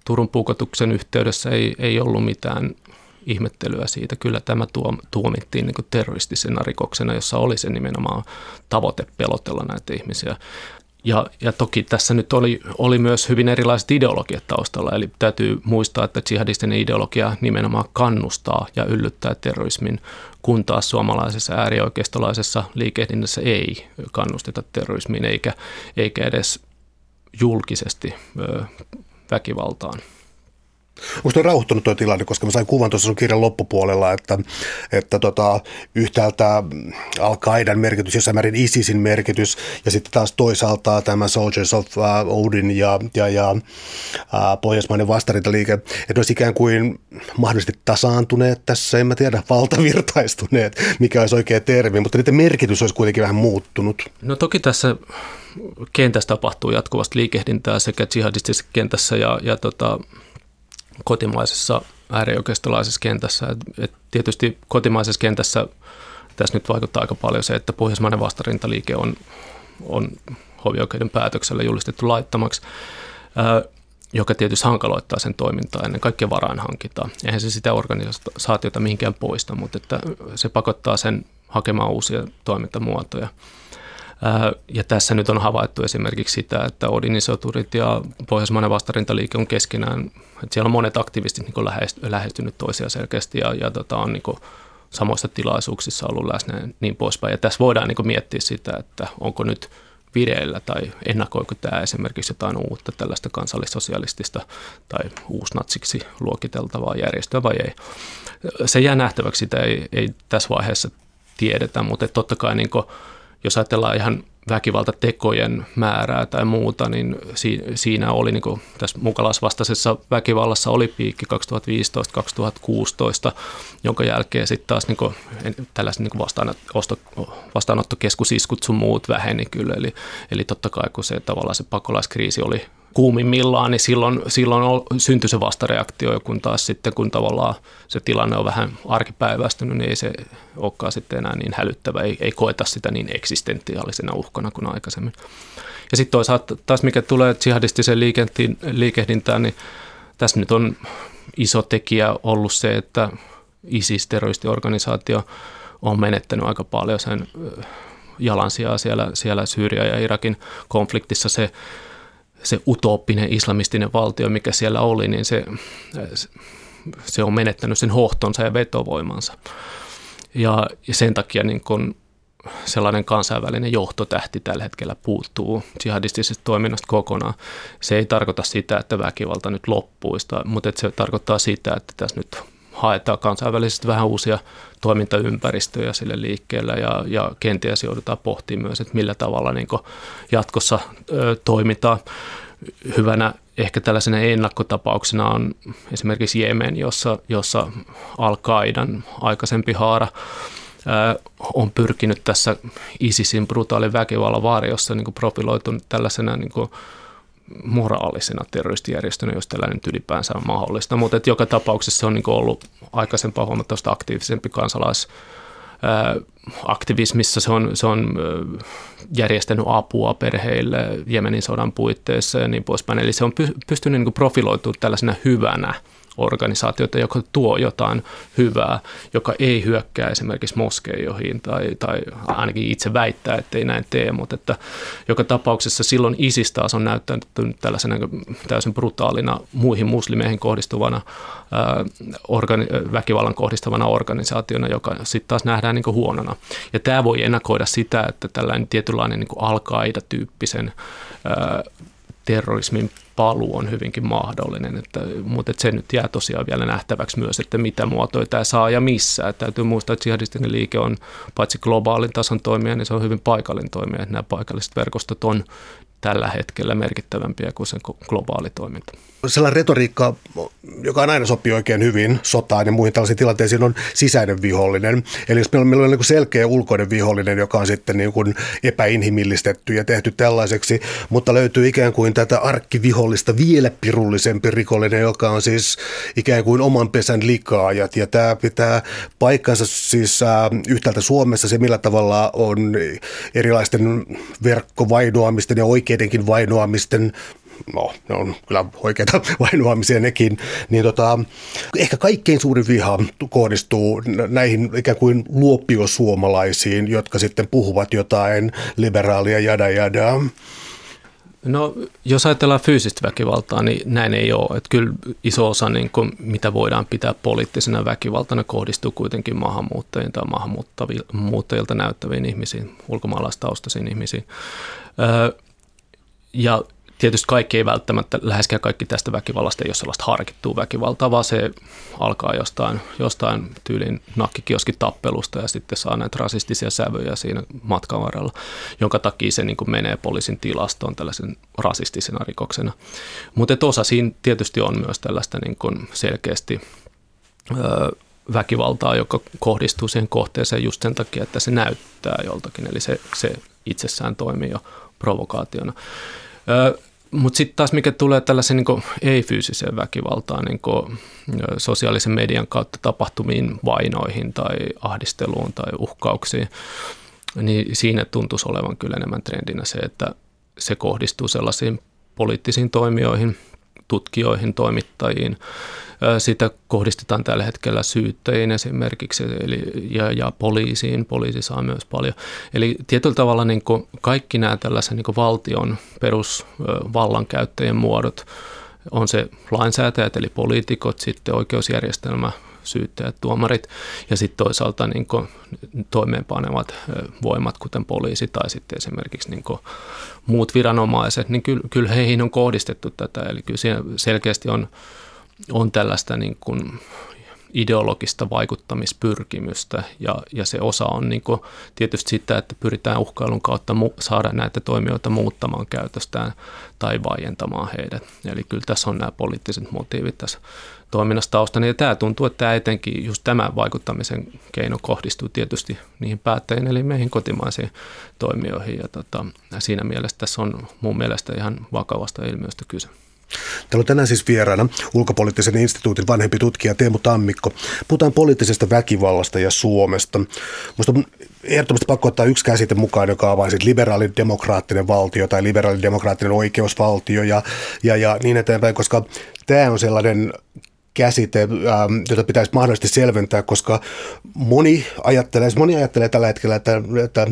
Turun puukotuksen yhteydessä ei, ei ollut mitään ihmettelyä siitä. Kyllä tämä tuomittiin niin terroristisena rikoksena, jossa oli se nimenomaan tavoite pelotella näitä ihmisiä. Ja, ja toki tässä nyt oli, oli myös hyvin erilaiset ideologiat taustalla, eli täytyy muistaa, että jihadistinen ideologia nimenomaan kannustaa ja yllyttää terrorismin, kun taas suomalaisessa äärioikeistolaisessa liikehdinnässä ei kannusteta terrorismiin eikä, eikä edes julkisesti ö, väkivaltaan. Onko tuo rauhoittunut tuo tilanne, koska mä sain kuvan tuossa sun kirjan loppupuolella, että, että tota, yhtäältä Al-Qaidan merkitys, jossain määrin ISISin merkitys, ja sitten taas toisaalta tämä Soldiers of uh, Odin ja, ja, ja uh, pohjoismainen vastarintaliike, että ne olisi ikään kuin mahdollisesti tasaantuneet tässä, en mä tiedä, valtavirtaistuneet, mikä olisi oikea termi, mutta niiden merkitys olisi kuitenkin vähän muuttunut. No toki tässä kentässä tapahtuu jatkuvasti liikehdintää sekä jihadistisessa kentässä ja, ja tota, kotimaisessa äärioikeistolaisessa kentässä. Et, et tietysti kotimaisessa kentässä tässä nyt vaikuttaa aika paljon se, että pohjoismainen vastarintaliike on, on hovioikeuden päätöksellä julistettu laittamaksi, ää, joka tietysti hankaloittaa sen toimintaa ennen kaikkea varainhankintaa. Eihän se sitä organisaatiota mihinkään poista, mutta että se pakottaa sen hakemaan uusia toimintamuotoja. Ja tässä nyt on havaittu esimerkiksi sitä, että Odinisoturit ja Pohjoismainen vastarintaliike on keskenään, että siellä on monet aktivistit niin lähestynyt toisiaan selkeästi ja, ja tota, on niin samoissa tilaisuuksissa ollut läsnä niin poispäin. Ja tässä voidaan niin miettiä sitä, että onko nyt vireillä tai ennakoiko tämä esimerkiksi jotain uutta tällaista kansallissosialistista tai uusnatsiksi luokiteltavaa järjestöä vai ei. Se jää nähtäväksi, sitä ei, ei tässä vaiheessa tiedetä, mutta totta kai niin jos ajatellaan ihan väkivaltatekojen määrää tai muuta, niin siinä oli niin kuin tässä mukalaisvastaisessa väkivallassa oli piikki 2015-2016, jonka jälkeen sitten taas niin kuin, tällaiset niin vastaanotto, vastaanottokeskusiskut sun muut väheni kyllä. Eli, eli totta kai kun se tavallaan se pakolaiskriisi oli kuumimmillaan, niin silloin, silloin syntyi se vastareaktio, kun taas sitten kun tavallaan se tilanne on vähän arkipäiväistynyt, niin ei se olekaan sitten enää niin hälyttävä, ei, ei koeta sitä niin eksistentiaalisena uhkana kuin aikaisemmin. Ja sitten toisaalta taas mikä tulee jihadistiseen liikehdintään, niin tässä nyt on iso tekijä ollut se, että ISIS-terroristiorganisaatio on menettänyt aika paljon sen jalansijaa siellä, siellä Syyria ja Irakin konfliktissa. Se se utooppinen islamistinen valtio, mikä siellä oli, niin se, se on menettänyt sen hohtonsa ja vetovoimansa. Ja, ja sen takia niin kun sellainen kansainvälinen johtotähti tällä hetkellä puuttuu jihadistisesta toiminnasta kokonaan. Se ei tarkoita sitä, että väkivalta nyt loppuisi, mutta se tarkoittaa sitä, että tässä nyt haetaan kansainvälisesti vähän uusia toimintaympäristöjä sille liikkeelle ja, ja kenties joudutaan pohtimaan myös, että millä tavalla niin jatkossa ö, toimitaan. Hyvänä ehkä tällaisena ennakkotapauksena on esimerkiksi Jemen, jossa, jossa Al-Qaidan aikaisempi haara on pyrkinyt tässä ISISin brutaalin väkivallan varjossa niin profiloitunut tällaisena niin kuin moraalisena terroristijärjestönä, jos tällainen ylipäänsä on mahdollista. Mutta joka tapauksessa se on niin ollut aikaisempaa huomattavasti aktiivisempi kansalais aktivismissa se on, se on järjestänyt apua perheille Jemenin sodan puitteissa ja niin poispäin. Eli se on pystynyt niin profiloitumaan tällaisena hyvänä organisaatiota, joka tuo jotain hyvää, joka ei hyökkää esimerkiksi moskeijoihin tai, tai ainakin itse väittää, että ei näin tee, mutta että joka tapauksessa silloin ISIS taas on näyttänyt tällaisena täysin brutaalina muihin muslimeihin kohdistuvana ää, organi- väkivallan kohdistavana organisaationa, joka sitten taas nähdään niin huonona. Ja tämä voi ennakoida sitä, että tällainen tietynlainen niin al-Qaida-tyyppisen terrorismin paluu on hyvinkin mahdollinen, että, mutta että se nyt jää tosiaan vielä nähtäväksi myös, että mitä muotoja tämä saa ja missä. Että täytyy muistaa, että jihadistinen liike on paitsi globaalin tason toimija, niin se on hyvin paikallinen toimija, että nämä paikalliset verkostot on tällä hetkellä merkittävämpiä kuin sen globaali toiminta. Sellainen retoriikka, joka on aina sopii oikein hyvin sotaan ja muihin tällaisiin tilanteisiin, on sisäinen vihollinen. Eli jos meillä on, niin selkeä ulkoinen vihollinen, joka on sitten niin kuin epäinhimillistetty ja tehty tällaiseksi, mutta löytyy ikään kuin tätä arkkivihollista vielä pirullisempi rikollinen, joka on siis ikään kuin oman pesän likaajat. Ja tämä pitää paikkansa siis äh, yhtäältä Suomessa se, millä tavalla on erilaisten verkkovainoamisten ja oikein oikeidenkin vainoamisten no, ne on kyllä oikeita vainoamisia nekin, niin tota, ehkä kaikkein suurin viha kohdistuu näihin ikään kuin luoppiosuomalaisiin, jotka sitten puhuvat jotain liberaalia jada jada. No, jos ajatellaan fyysistä väkivaltaa, niin näin ei ole. Että kyllä iso osa, niin kuin, mitä voidaan pitää poliittisena väkivaltana, kohdistuu kuitenkin maahanmuuttajien tai maahanmuuttajilta näyttäviin ihmisiin, ulkomaalaistaustaisiin ihmisiin. Öö, ja tietysti kaikki ei välttämättä, läheskään kaikki tästä väkivallasta ei ole sellaista harkittua väkivaltaa, vaan se alkaa jostain, jostain tyylin tappelusta ja sitten saa näitä rasistisia sävyjä siinä matkan varrella, jonka takia se niin kuin menee poliisin tilastoon tällaisen rasistisena rikoksena. Mutta osa siinä tietysti on myös tällaista niin kuin selkeästi öö, väkivaltaa, joka kohdistuu siihen kohteeseen just sen takia, että se näyttää joltakin, eli se, se itsessään toimii jo provokaationa. Mutta sitten taas mikä tulee tällaisen niin ei-fyysiseen väkivaltaan, niin sosiaalisen median kautta tapahtumiin vainoihin tai ahdisteluun tai uhkauksiin, niin siinä tuntuisi olevan kyllä enemmän trendinä se, että se kohdistuu sellaisiin poliittisiin toimijoihin, tutkijoihin, toimittajiin, sitä kohdistetaan tällä hetkellä syyttäjiin esimerkiksi eli, ja, ja poliisiin. Poliisi saa myös paljon. Eli tietyllä tavalla niin kuin kaikki nämä tällaisen niin kuin valtion perusvallankäyttäjien muodot on se lainsäätäjät eli poliitikot, sitten oikeusjärjestelmä, syyttäjät, tuomarit ja sitten toisaalta niin kuin toimeenpanevat voimat, kuten poliisi tai sitten esimerkiksi niin kuin muut viranomaiset, niin kyllä, kyllä heihin on kohdistettu tätä. Eli kyllä siinä selkeästi on on tällaista niin kuin ideologista vaikuttamispyrkimystä ja, ja se osa on niin kuin tietysti sitä, että pyritään uhkailun kautta mu- saada näitä toimijoita muuttamaan käytöstään tai vaientamaan heidät. Eli kyllä tässä on nämä poliittiset motiivit tässä toiminnassa taustana ja tämä tuntuu, että tämä etenkin just tämä vaikuttamisen keino kohdistuu tietysti niihin päättäjiin eli meihin kotimaisiin toimijoihin ja tota, siinä mielessä tässä on mun mielestä ihan vakavasta ilmiöstä kyse. Täällä on tänään siis vieraana ulkopoliittisen instituutin vanhempi tutkija Teemu Tammikko. Puhutaan poliittisesta väkivallasta ja Suomesta. Minusta on ehdottomasti pakko ottaa yksi käsite mukaan, joka vain liberaalidemokraattinen valtio tai liberaalidemokraattinen oikeusvaltio ja, ja, ja niin eteenpäin, koska tämä on sellainen käsite, ähm, jota pitäisi mahdollisesti selventää, koska moni ajattelee, moni ajattelee tällä hetkellä, että, että,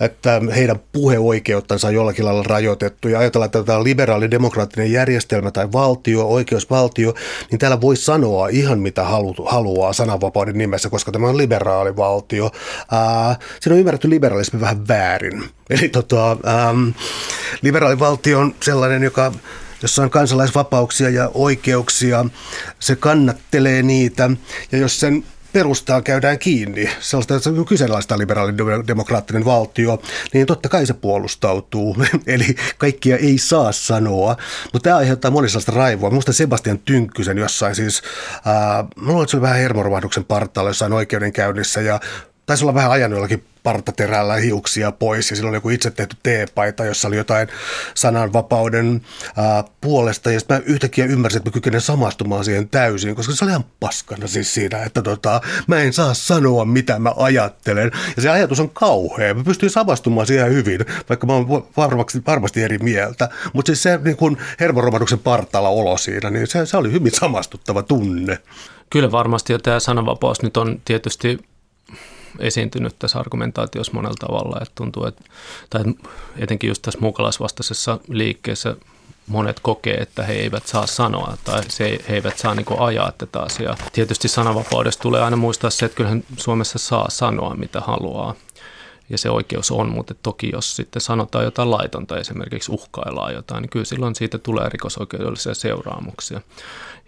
että heidän puheoikeuttansa on jollakin lailla rajoitettu ja ajatellaan, että tämä liberaali demokraattinen järjestelmä tai valtio, oikeusvaltio, niin täällä voi sanoa ihan mitä halu, haluaa sananvapauden nimessä, koska tämä on liberaali valtio. Ää, äh, siinä on ymmärretty liberalismi vähän väärin. Eli tota, ähm, liberaali valtio on sellainen, joka jossa on kansalaisvapauksia ja oikeuksia. Se kannattelee niitä ja jos sen perustaa käydään kiinni, sellaista, on kyseenalaista liberaalidemokraattinen valtio, niin totta kai se puolustautuu. Eli kaikkia ei saa sanoa, mutta tämä aiheuttaa moni sellaista raivoa. Minusta Sebastian Tynkkysen jossain siis, ää, mä luulen, että se oli vähän hermoromahduksen partaalla jossain oikeudenkäynnissä ja taisi olla vähän ajanut jollakin partaterällä hiuksia pois ja silloin oli joku itse tehty teepaita, jossa oli jotain sananvapauden ää, puolesta ja sitten mä yhtäkkiä ymmärsin, että mä kykenen samastumaan siihen täysin, koska se oli ihan paskana siis siinä, että tota, mä en saa sanoa mitä mä ajattelen ja se ajatus on kauhea. Mä pystyin samastumaan siihen hyvin, vaikka mä oon varmasti, varmasti eri mieltä, mutta siis se niin kun hermoromahduksen partalla olo siinä, niin se, se oli hyvin samastuttava tunne. Kyllä varmasti ja tämä sananvapaus nyt on tietysti esiintynyt tässä argumentaatiossa monella tavalla, että tuntuu, että, tai etenkin just tässä muukalaisvastaisessa liikkeessä monet kokee, että he eivät saa sanoa tai se, he eivät saa niin ajaa tätä asiaa. Tietysti sananvapaudesta tulee aina muistaa se, että kyllähän Suomessa saa sanoa mitä haluaa ja se oikeus on, mutta toki jos sitten sanotaan jotain laitonta, esimerkiksi uhkaillaan jotain, niin kyllä silloin siitä tulee rikosoikeudellisia seuraamuksia.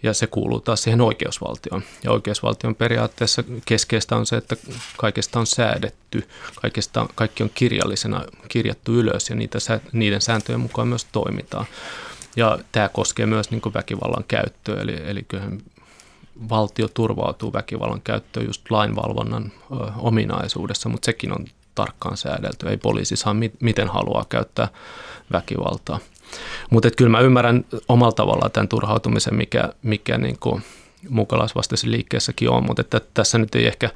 Ja se kuuluu taas siihen oikeusvaltioon. Ja oikeusvaltion periaatteessa keskeistä on se, että kaikesta on säädetty, kaikesta, kaikki on kirjallisena kirjattu ylös ja niitä, niiden sääntöjen mukaan myös toimitaan. Ja tämä koskee myös niin väkivallan käyttöä, eli, eli kyllähän valtio turvautuu väkivallan käyttöön just lainvalvonnan ö, ominaisuudessa, mutta sekin on tarkkaan säädelty. Ei poliisi saa mit, miten haluaa käyttää väkivaltaa. Mutta kyllä mä ymmärrän omalla tavallaan tämän turhautumisen, mikä, mikä niin kuin mukalaisvastaisen liikkeessäkin on, mutta että tässä nyt ei ehkä,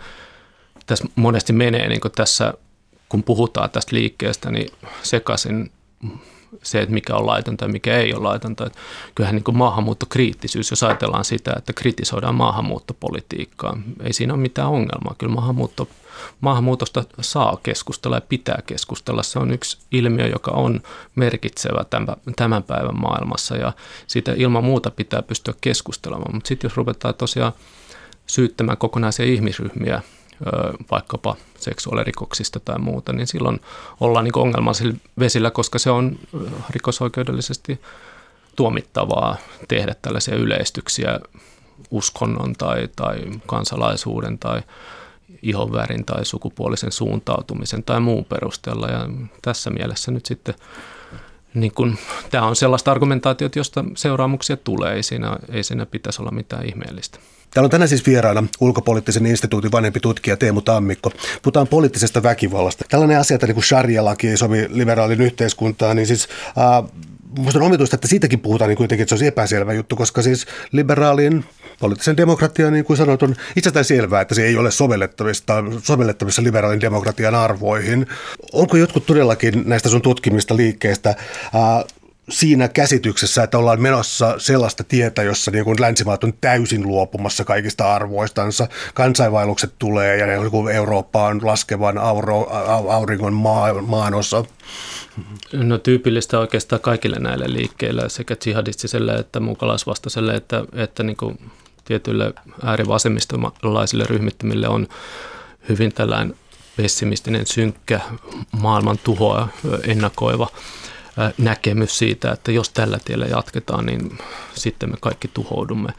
tässä monesti menee niin tässä, kun puhutaan tästä liikkeestä, niin sekaisin se, että mikä on laitonta ja mikä ei ole laitonta. Että kyllähän niin kuin maahanmuuttokriittisyys, jos ajatellaan sitä, että kritisoidaan maahanmuuttopolitiikkaa, ei siinä ole mitään ongelmaa. Kyllä maahanmuutto maahanmuutosta saa keskustella ja pitää keskustella. Se on yksi ilmiö, joka on merkitsevä tämän päivän maailmassa ja siitä ilman muuta pitää pystyä keskustelemaan. Mutta sitten jos ruvetaan tosiaan syyttämään kokonaisia ihmisryhmiä vaikkapa seksuaalirikoksista tai muuta, niin silloin ollaan niin ongelmallisilla vesillä, koska se on rikosoikeudellisesti tuomittavaa tehdä tällaisia yleistyksiä uskonnon tai, tai kansalaisuuden tai ihonvärin tai sukupuolisen suuntautumisen tai muun perusteella. Ja tässä mielessä nyt sitten niin kun, tämä on sellaista argumentaatiota, josta seuraamuksia tulee. Ei siinä, ei siinä pitäisi olla mitään ihmeellistä. Täällä on tänään siis vieraana ulkopoliittisen instituutin vanhempi tutkija Teemu Tammikko. Puhutaan poliittisesta väkivallasta. Tällainen asia, että niin kuin sharia-laki ei sovi liberaalin yhteiskuntaan, niin siis äh, Minusta on omituista, että siitäkin puhutaan niin kuitenkin, että se olisi epäselvä juttu, koska siis liberaalin poliittisen demokratian, niin kuin sanot, on itsestään selvää, että se ei ole sovellettavissa, sovellettavissa liberaalin demokratian arvoihin. Onko jotkut todellakin näistä sun tutkimista liikkeistä ää, siinä käsityksessä, että ollaan menossa sellaista tietä, jossa niin kuin länsimaat on täysin luopumassa kaikista arvoistansa. Kansainvaellukset tulee ja Eurooppa on laskevan auro, auringon maa, maanosa. No tyypillistä oikeastaan kaikille näille liikkeille, sekä jihadistiselle että mukalaisvastaiselle, että, että niin kuin tietyille äärivasemmistolaisille ryhmittymille on hyvin tällainen pessimistinen, synkkä, maailman tuhoa ennakoiva näkemys siitä, että jos tällä tiellä jatketaan, niin sitten me kaikki tuhoudumme.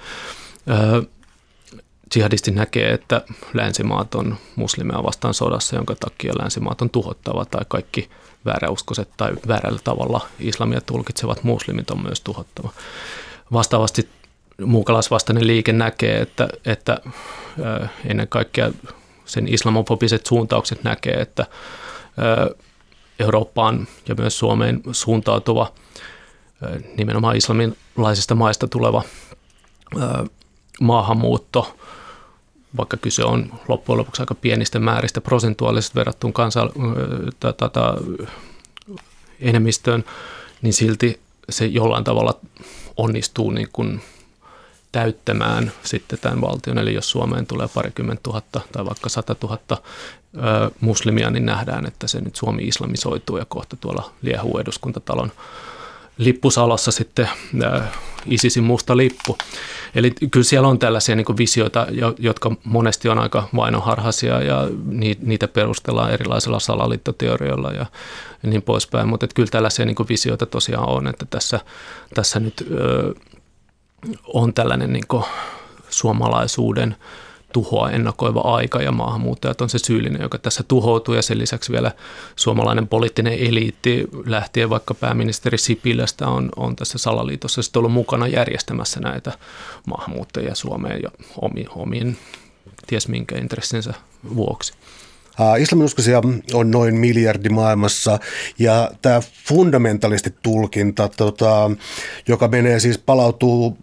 Jihadisti näkee, että länsimaat on muslimeja vastaan sodassa, jonka takia länsimaat on tuhottava tai kaikki vääräuskoiset tai väärällä tavalla islamia tulkitsevat muslimit on myös tuhottava. Vastaavasti muukalaisvastainen liike näkee, että, että ennen kaikkea sen islamofobiset suuntaukset näkee, että Eurooppaan ja myös Suomeen suuntautuva nimenomaan islamilaisista maista tuleva maahanmuutto, vaikka kyse on loppujen lopuksi aika pienistä määristä prosentuaalisesti verrattuna kansa, enemmistöön, niin silti se jollain tavalla onnistuu niin kuin täyttämään sitten tämän valtion. Eli jos Suomeen tulee parikymmentä tuhatta tai vaikka sata tuhatta muslimia, niin nähdään, että se nyt Suomi islamisoituu ja kohta tuolla liehuu eduskuntatalon lippusalossa sitten ISISin musta lippu. Eli kyllä siellä on tällaisia niin visioita, jotka monesti on aika vainoharhaisia ja niitä perustellaan erilaisilla salaliittoteorioilla ja niin poispäin. Mutta kyllä tällaisia niin visioita tosiaan on, että tässä, tässä nyt on tällainen niin suomalaisuuden – tuhoa ennakoiva aika ja maahanmuuttajat on se syyllinen, joka tässä tuhoutuu ja sen lisäksi vielä suomalainen poliittinen eliitti lähtien vaikka pääministeri Sipilästä on, on tässä salaliitossa sitten ollut mukana järjestämässä näitä maahanmuuttajia Suomeen ja omi, omien ties minkä intressinsä vuoksi. Islaminuskoisia on noin miljardi maailmassa ja tämä fundamentalistitulkinta, tota, joka menee siis palautuu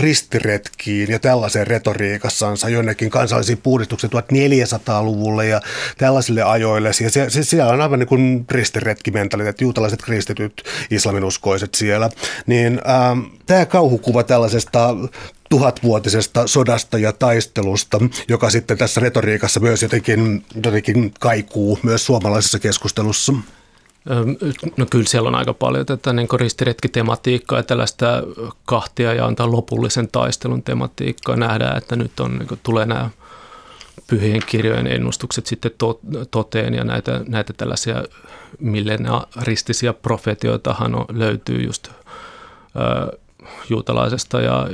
ristiretkiin ja tällaiseen retoriikassansa jonnekin kansallisiin puhdistuksiin 1400-luvulle ja tällaisille ajoille. Ja se, se, siellä on aivan niin kuin ristiretkimentaliteetti, juutalaiset kristityt, islaminuskoiset siellä. Niin ähm, tämä kauhukuva tällaisesta tuhatvuotisesta sodasta ja taistelusta, joka sitten tässä retoriikassa myös jotenkin, jotenkin kaikuu myös suomalaisessa keskustelussa. No kyllä siellä on aika paljon tätä niin ristiretkitematiikkaa ja tällaista kahtia ja antaa lopullisen taistelun tematiikkaa. Nähdään, että nyt on, niin kuin, tulee nämä pyhien kirjojen ennustukset sitten toteen ja näitä, näitä tällaisia millenaristisia profetioitahan on, löytyy just juutalaisesta ja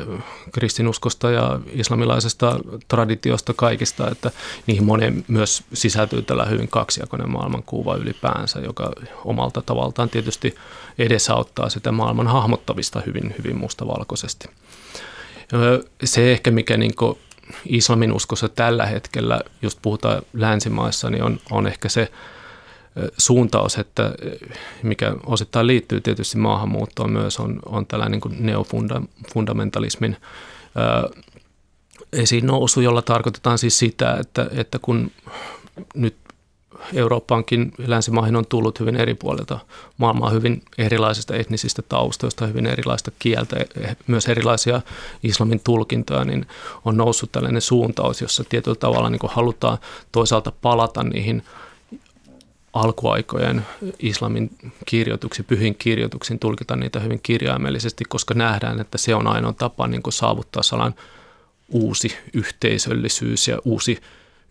kristinuskosta ja islamilaisesta traditiosta kaikista, että niihin moneen myös sisältyy tällä hyvin kaksijakoinen maailmankuva ylipäänsä, joka omalta tavaltaan tietysti edesauttaa sitä maailman hahmottamista hyvin, hyvin mustavalkoisesti. Se ehkä, mikä niin islamin uskossa tällä hetkellä, just puhutaan länsimaissa, niin on, on ehkä se, suuntaus, että mikä osittain liittyy tietysti maahanmuuttoon myös, on, on tällainen niin neofundamentalismin esiin nousu, jolla tarkoitetaan siis sitä, että, että kun nyt Eurooppaankin länsimaihin on tullut hyvin eri puolilta maailmaa, hyvin erilaisista etnisistä taustoista, hyvin erilaista kieltä, myös erilaisia islamin tulkintoja, niin on noussut tällainen suuntaus, jossa tietyllä tavalla niin halutaan toisaalta palata niihin – alkuaikojen islamin kirjoituksiin, pyhin kirjoituksiin, tulkita niitä hyvin kirjaimellisesti, koska nähdään, että se on ainoa tapa niin kuin saavuttaa sellainen uusi yhteisöllisyys ja uusi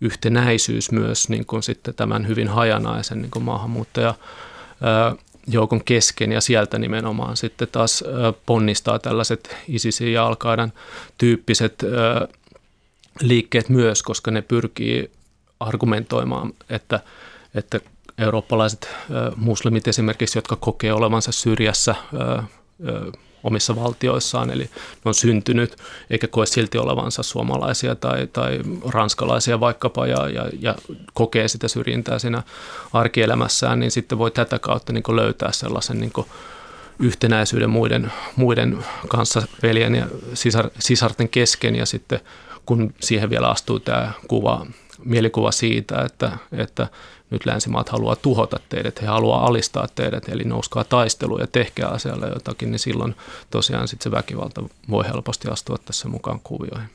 yhtenäisyys myös niin kuin sitten tämän hyvin hajanaisen niin kuin maahanmuuttaja joukon kesken. Ja sieltä nimenomaan sitten taas ponnistaa tällaiset ISISin ja al tyyppiset liikkeet myös, koska ne pyrkii argumentoimaan, että, että eurooppalaiset muslimit esimerkiksi, jotka kokee olevansa syrjässä omissa valtioissaan, eli ne on syntynyt eikä koe silti olevansa suomalaisia tai, tai ranskalaisia vaikkapa ja, ja, ja kokee sitä syrjintää siinä arkielämässään, niin sitten voi tätä kautta niin löytää sellaisen niin yhtenäisyyden muiden, muiden kanssa veljen ja sisar, sisarten kesken. Ja sitten kun siihen vielä astuu tämä kuva, mielikuva siitä, että, että nyt länsimaat haluaa tuhota teidät, he haluaa alistaa teidät, eli nouskaa taisteluun ja tehkää asialle jotakin, niin silloin tosiaan sitten se väkivalta voi helposti astua tässä mukaan kuvioihin.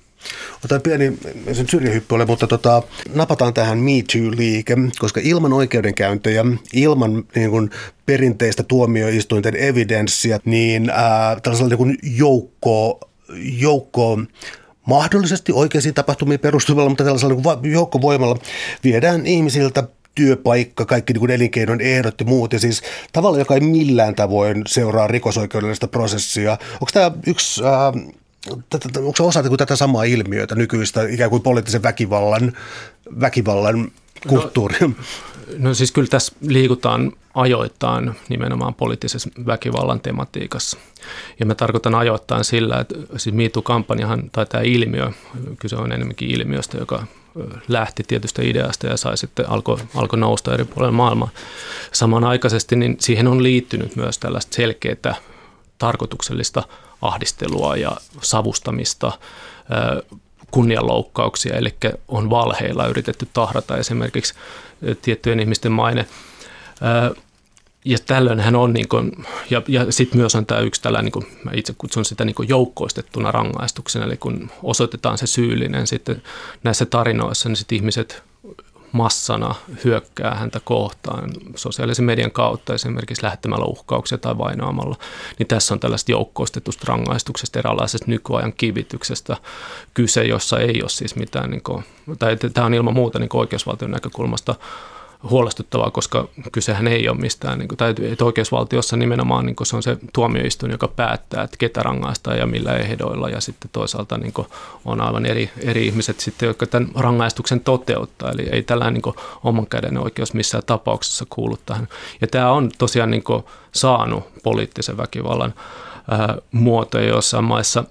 Otan pieni sen syrjähyppy ole, mutta tota, napataan tähän Me Too-liike, koska ilman oikeudenkäyntejä, ilman niin kuin, perinteistä tuomioistuinten evidenssiä, niin ää, tällaisella niin joukko, joukko mahdollisesti oikeisiin tapahtumiin perustuvalla, mutta tällaisella niin joukkovoimalla viedään ihmisiltä työpaikka, kaikki niin kuin elinkeinon ehdot ja muut. Ja siis tavalla, joka ei millään tavoin seuraa rikosoikeudellista prosessia. Onko tämä yksi... Äh, onko se osa tätä samaa ilmiötä nykyistä ikään kuin poliittisen väkivallan, väkivallan kulttuuria? No, no siis kyllä tässä liikutaan ajoittain nimenomaan poliittisessa väkivallan tematiikassa. Ja mä tarkoitan ajoittain sillä, että siis MeToo-kampanjahan tai tämä ilmiö, kyse on enemmänkin ilmiöstä, joka lähti tietystä ideasta ja sai sitten alkoi alko nousta eri puolilla maailmaa. Samanaikaisesti niin siihen on liittynyt myös tällaista selkeää tarkoituksellista ahdistelua ja savustamista, kunnianloukkauksia, eli on valheilla yritetty tahrata esimerkiksi tiettyjen ihmisten maine ja tällöin hän on, niin kuin, ja, ja sitten myös on tämä yksi tällainen, niin mä itse kutsun sitä niin kuin joukkoistettuna rangaistuksena, eli kun osoitetaan se syyllinen sitten näissä tarinoissa, niin sitten ihmiset massana hyökkää häntä kohtaan sosiaalisen median kautta, esimerkiksi lähettämällä uhkauksia tai vainoamalla, niin tässä on tällaista joukkoistetusta rangaistuksesta, eräänlaisesta nykyajan kivityksestä. Kyse, jossa ei ole siis mitään, niin kuin, tai tämä on ilman muuta niin oikeusvaltion näkökulmasta huolestuttavaa, koska kysehän ei ole mistään, niin kuin, tai että oikeusvaltiossa nimenomaan niin kuin se on se tuomioistuin, joka päättää, että ketä rangaistaan ja millä ehdoilla, ja sitten toisaalta niin kuin, on aivan eri, eri ihmiset sitten, jotka tämän rangaistuksen toteuttaa, eli ei tällainen niin oman käden oikeus missään tapauksessa kuulu tähän. Ja tämä on tosiaan niin kuin, saanut poliittisen väkivallan ää, muotoja jossain maissa,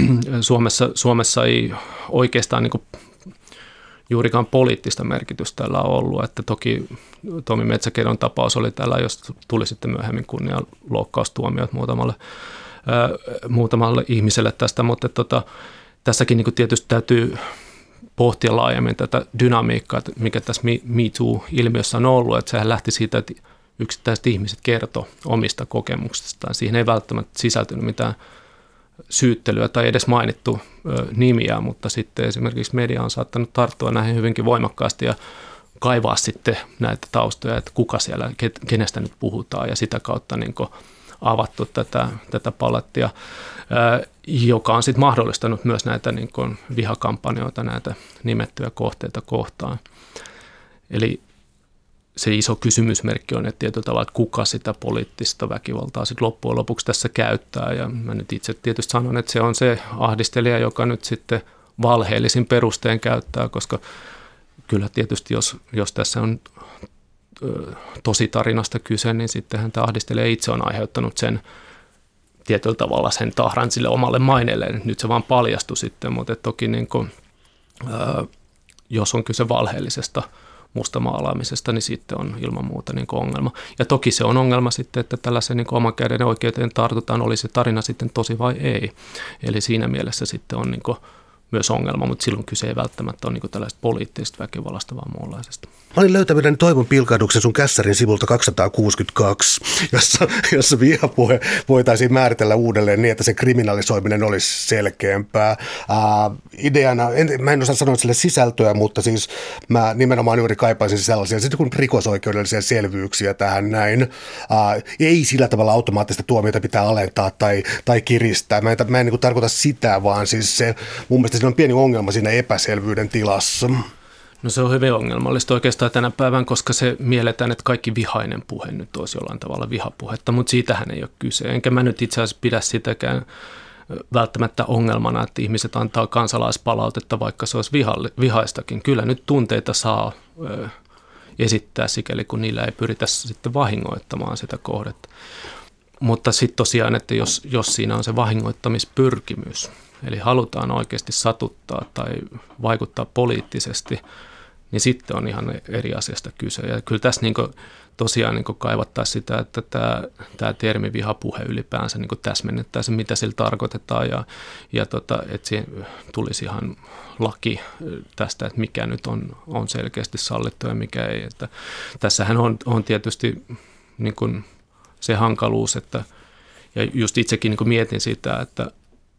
Suomessa, Suomessa ei oikeastaan niin kuin juurikaan poliittista merkitystä tällä on ollut. Että toki Tomi Metsäkedon tapaus oli tällä, jos tuli sitten myöhemmin kunnian loukkaustuomiot muutamalle, ää, muutamalle ihmiselle tästä, mutta tota, tässäkin niin tietysti täytyy pohtia laajemmin tätä dynamiikkaa, mikä tässä Me Too-ilmiössä on ollut, että sehän lähti siitä, että yksittäiset ihmiset kertoo omista kokemuksistaan. Siihen ei välttämättä sisältynyt mitään syyttelyä tai edes mainittu nimiä, mutta sitten esimerkiksi media on saattanut tarttua näihin hyvinkin voimakkaasti ja kaivaa sitten näitä taustoja, että kuka siellä, kenestä nyt puhutaan ja sitä kautta niin avattu tätä, tätä palettia, joka on sitten mahdollistanut myös näitä niin vihakampanjoita, näitä nimettyjä kohteita kohtaan. Eli se iso kysymysmerkki on, että tietyllä tavalla, että kuka sitä poliittista väkivaltaa sitten loppujen lopuksi tässä käyttää. Ja mä nyt itse tietysti sanon, että se on se ahdistelija, joka nyt sitten valheellisin perusteen käyttää, koska kyllä tietysti jos, jos tässä on tosi tarinasta kyse, niin sittenhän tämä ahdistelija itse on aiheuttanut sen tietyllä tavalla sen tahran sille omalle maineelle. Nyt se vaan paljastui sitten, mutta toki niin kuin, jos on kyse valheellisesta – mustamaalaamisesta, niin sitten on ilman muuta niin ongelma. Ja toki se on ongelma sitten, että tällaisen niin oman käden oikeuteen tartutaan, oli se tarina sitten tosi vai ei. Eli siinä mielessä sitten on niin myös ongelma, mutta silloin kyse ei välttämättä ole niin tällaista poliittisesta väkivallasta, vaan muunlaisesta. Mä olin löytäminen Toivon pilkahduksen sun kässärin sivulta 262, jossa, jossa vihapuhe voitaisiin määritellä uudelleen niin, että se kriminalisoiminen olisi selkeämpää. Ää, ideana, en, mä en osaa sanoa sille sisältöä, mutta siis mä nimenomaan juuri kaipaisin sellaisia sitten kun rikosoikeudellisia selvyyksiä tähän näin. Ää, ei sillä tavalla automaattista tuomiota pitää alentaa tai, tai kiristää. Mä en, mä en niin tarkoita sitä, vaan siis se, mun mielestä siinä on pieni ongelma siinä epäselvyyden tilassa. No se on hyvin ongelmallista oikeastaan tänä päivän, koska se mielletään, että kaikki vihainen puhe nyt olisi jollain tavalla vihapuhetta, mutta siitähän ei ole kyse. Enkä mä nyt itse asiassa pidä sitäkään välttämättä ongelmana, että ihmiset antaa kansalaispalautetta, vaikka se olisi vihaistakin. Kyllä nyt tunteita saa ö, esittää sikäli, kun niillä ei pyritä sitten vahingoittamaan sitä kohdetta. Mutta sitten tosiaan, että jos, jos siinä on se vahingoittamispyrkimys, eli halutaan oikeasti satuttaa tai vaikuttaa poliittisesti – niin sitten on ihan eri asiasta kyse. Ja kyllä tässä niin tosiaan niin kaivattaa sitä, että tämä, tämä termi vihapuhe ylipäänsä niin täsmennettäisiin, mitä sillä tarkoitetaan ja, ja tota, että siihen tulisi ihan laki tästä, että mikä nyt on, on selkeästi sallittu ja mikä ei. Että tässähän on, on tietysti niin kuin se hankaluus, että ja just itsekin niin mietin sitä, että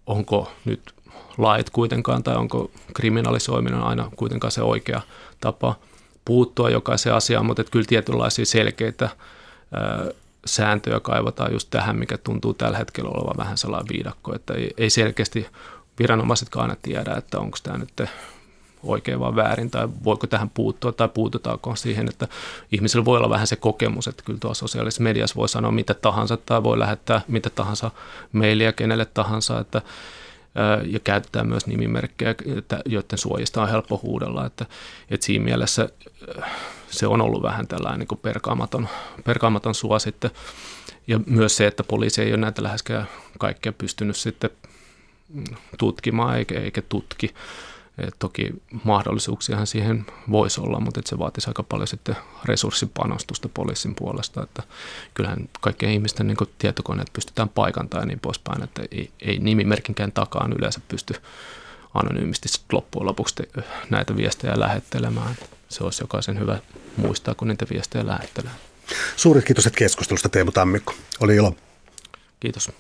onko nyt lait kuitenkaan tai onko kriminalisoiminen aina kuitenkaan se oikea tapa puuttua jokaiseen asiaan, mutta kyllä tietynlaisia selkeitä sääntöjä kaivataan just tähän, mikä tuntuu tällä hetkellä olevan vähän sellainen viidakko, että ei, ei selkeästi viranomaisetkaan aina tiedä, että onko tämä nyt oikein vai väärin, tai voiko tähän puuttua, tai puututaanko siihen, että ihmisellä voi olla vähän se kokemus, että kyllä tuossa sosiaalisessa mediassa voi sanoa mitä tahansa, tai voi lähettää mitä tahansa mailia kenelle tahansa, että ja käytetään myös nimimerkkejä, joiden suojista on helppo huudella. Että, että siinä mielessä se on ollut vähän tällainen niin perkaamaton, perkaamaton suositte. Ja myös se, että poliisi ei ole näitä läheskään kaikkea pystynyt sitten tutkimaan eikä, eikä tutki. Et toki mahdollisuuksiahan siihen voisi olla, mutta et se vaatisi aika paljon sitten resurssipanostusta poliisin puolesta. Että kyllähän kaikkien ihmisten niin tietokoneet pystytään paikantamaan ja niin poispäin, että ei, ei nimimerkinkään takaan yleensä pysty anonyymisti loppujen lopuksi näitä viestejä lähettelemään. Se olisi jokaisen hyvä muistaa, kun niitä viestejä lähettelee. Suuret kiitos keskustelusta Teemu Tammikko. Oli ilo. Kiitos.